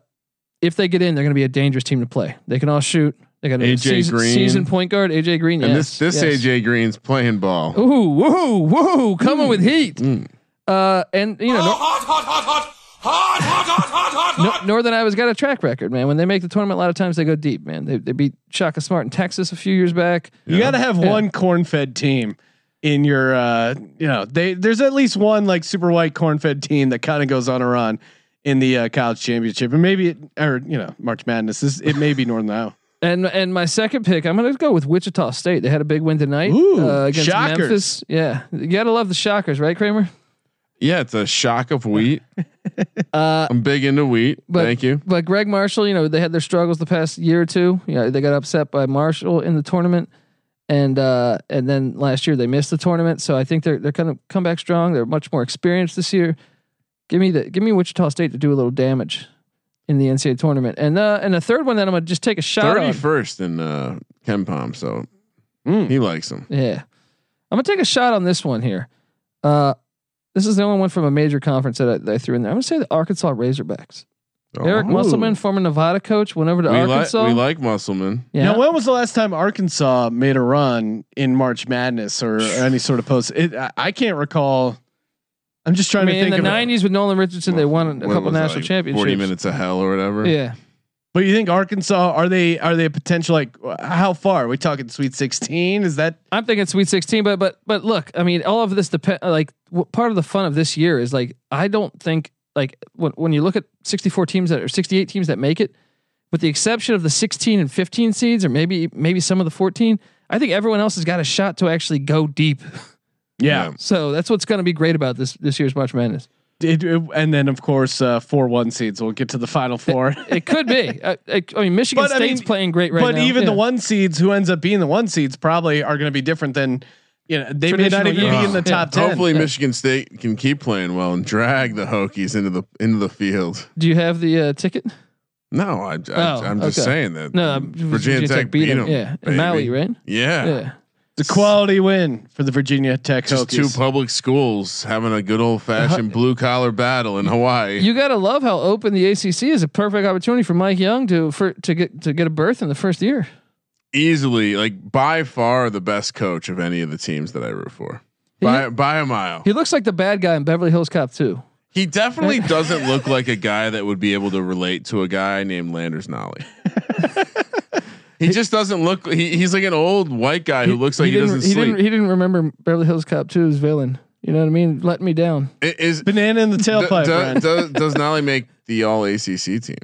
if they get in, they're going to be a dangerous team to play. They can all shoot. They got AJ season, Green, season point guard AJ Green, and yes, this this yes. AJ Green's playing ball. Ooh, whoa, whoa, coming mm. with heat. Mm. Uh, and you know, oh, hot, hot, hot, hot. Hot, hot, hot, hot, hot, hot. Northern Iowa's got a track record, man. When they make the tournament, a lot of times they go deep, man. They, they beat Shaka Smart in Texas a few years back. You yeah. got to have yeah. one corn-fed team in your, uh, you know, they there's at least one like super white corn-fed team that kind of goes on a run in the uh, college championship, and maybe it, or you know March Madness. This, it may be <laughs> Northern Iowa. And and my second pick, I'm going to go with Wichita State. They had a big win tonight Ooh, uh, against shockers. Memphis. Yeah, you got to love the Shockers, right, Kramer? Yeah, it's a shock of wheat. <laughs> Uh, I'm big into wheat. But, Thank you. But Gregg Marshall, you know, they had their struggles the past year or two. You know, they got upset by Marshall in the tournament, and uh, and then last year they missed the tournament. So I think they're they're going to come back strong. They're much more experienced this year. Give me the give me Wichita State to do a little damage in the NCAA tournament, and uh, and the third one that I'm gonna just take a shot Thirty on. in uh, KenPom. So He likes them. Yeah. I'm gonna take a shot on this one here. Uh, this is the only one from a major conference that I, that I threw in there. I'm gonna say the Arkansas Razorbacks. Eric Oh. Musselman, former Nevada coach, went over to we like Arkansas. we like Musselman. yeah. Now, when was the last time Arkansas made a run in March Madness or any sort of post? It, I, I can't recall. I'm just trying I trying mean, to in the of it. '90s with Nolan Richardson, they won a couple was it, national like championships. Forty minutes of hell or whatever. Yeah. But you think Arkansas are they are they a potential like how far? Are we talking Sweet 16? Is that I'm thinking Sweet 16, but but but look, I mean, all of this depend. Like w- part of the fun of this year is like I don't think like when when you look at 64 teams that or 68 teams that make it, with the exception of the 16 and 15 seeds, or maybe maybe some of the 14, I think everyone else has got a shot to actually go deep. <laughs> yeah? So that's what's going to be great about this this year's March Madness. It, it- and then of course uh, four one seeds. We'll get to the final four. It could be. <laughs> I, I, I mean, Michigan But, I State's mean, playing great right but now. But even the one seeds who ends up being the one seeds probably are going to be different than you know they may not Traditional even be in the Yeah. top ten. Hopefully, Yeah. Michigan State can keep playing well and drag the Hokies into the into the field. Do you have the uh, ticket? No, I, I, Oh, I'm just okay. saying that. No, Virginia, Tech beat them. Yeah, in Maui, right? Yeah. Yeah. The quality win for the Virginia Tech Just two public schools having a good old fashioned uh, blue collar battle in Hawaii. You gotta love how open the ACC is. A perfect opportunity for Mike Young to for to get to get a berth in the first year. Easily, like by far the best coach of any of the teams that I root for. By by a mile. He looks like the bad guy in Beverly Hills Cop too. He definitely <laughs> doesn't look like a guy that would be able to relate to a guy named Landers Nolley. <laughs> he just doesn't look. He, he's like an old white guy who looks like he, didn't, doesn't he sleep. Didn't, he didn't remember Beverly Hills Cop 2's villain. You know what I mean? Let me down. I- Is Banana in the tailpipe. do- Brian. does, does Nolley make the All ACC team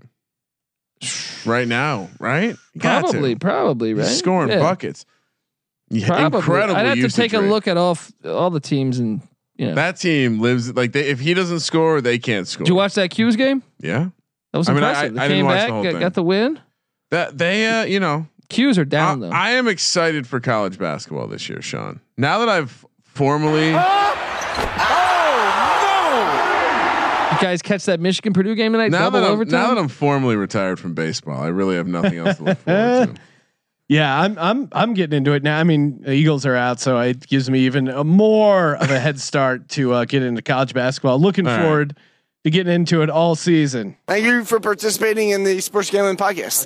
right now? Right? You got to. Probably, probably, right? He's scoring Yeah, buckets. Yeah, Probably. incredible. I'd have to usage take a look at all f- all the teams and you know. That team lives like they, if he doesn't score, they can't score. Did you watch that Q's game? Yeah, That was I mean, I- impressive. I- they I didn't came watch the back, whole got, thing. got the win. That they, uh, you know, Q's are I, down though. I am excited for college basketball this year, Sean. Now that I've formally, you guys catch that Michigan Purdue game tonight? now that I'm, overtime. now that I'm formally retired from baseball, I really have nothing else to look forward to. <laughs> Yeah, I'm I'm I'm getting into it now. I mean, Eagles are out, so it gives me even a more of a head start to uh, get into college basketball. Looking All right. forward to getting into it all season. Thank you for participating in the Sports Gambling Podcast.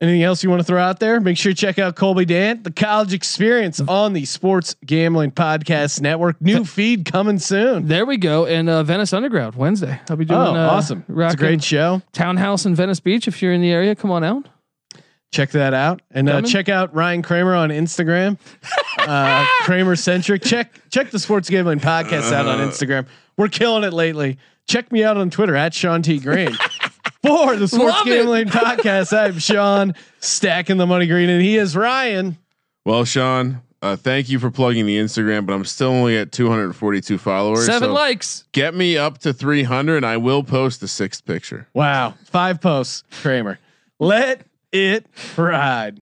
Anything else you want to throw out there? Make sure you check out Colby Dant, the college experience on the Sports Gambling Podcast Network. New feed coming soon. There we go. And uh, Venice Underground Wednesday. I'll be doing. Oh, uh, awesome! It's a great show. Townhouse in Venice Beach. If you're in the area, come on out. Check that out, and uh, check out Ryan Kramer on Instagram. <laughs> Uh, Kramer centric. Check check the Sports Gambling Podcast out on Instagram. We're killing it lately. Check me out on Twitter at Sean T Green. <laughs> For the Sports Love it. Gambling <laughs> Podcast, I'm Sean stacking the money green, and he is Ryan. Well, Sean, uh, thank you for plugging the Instagram, but I'm still only at 242 followers. Seven so likes. Get me up to 300, and I will post the sixth picture. Wow, five posts, Kramer. Let it ride.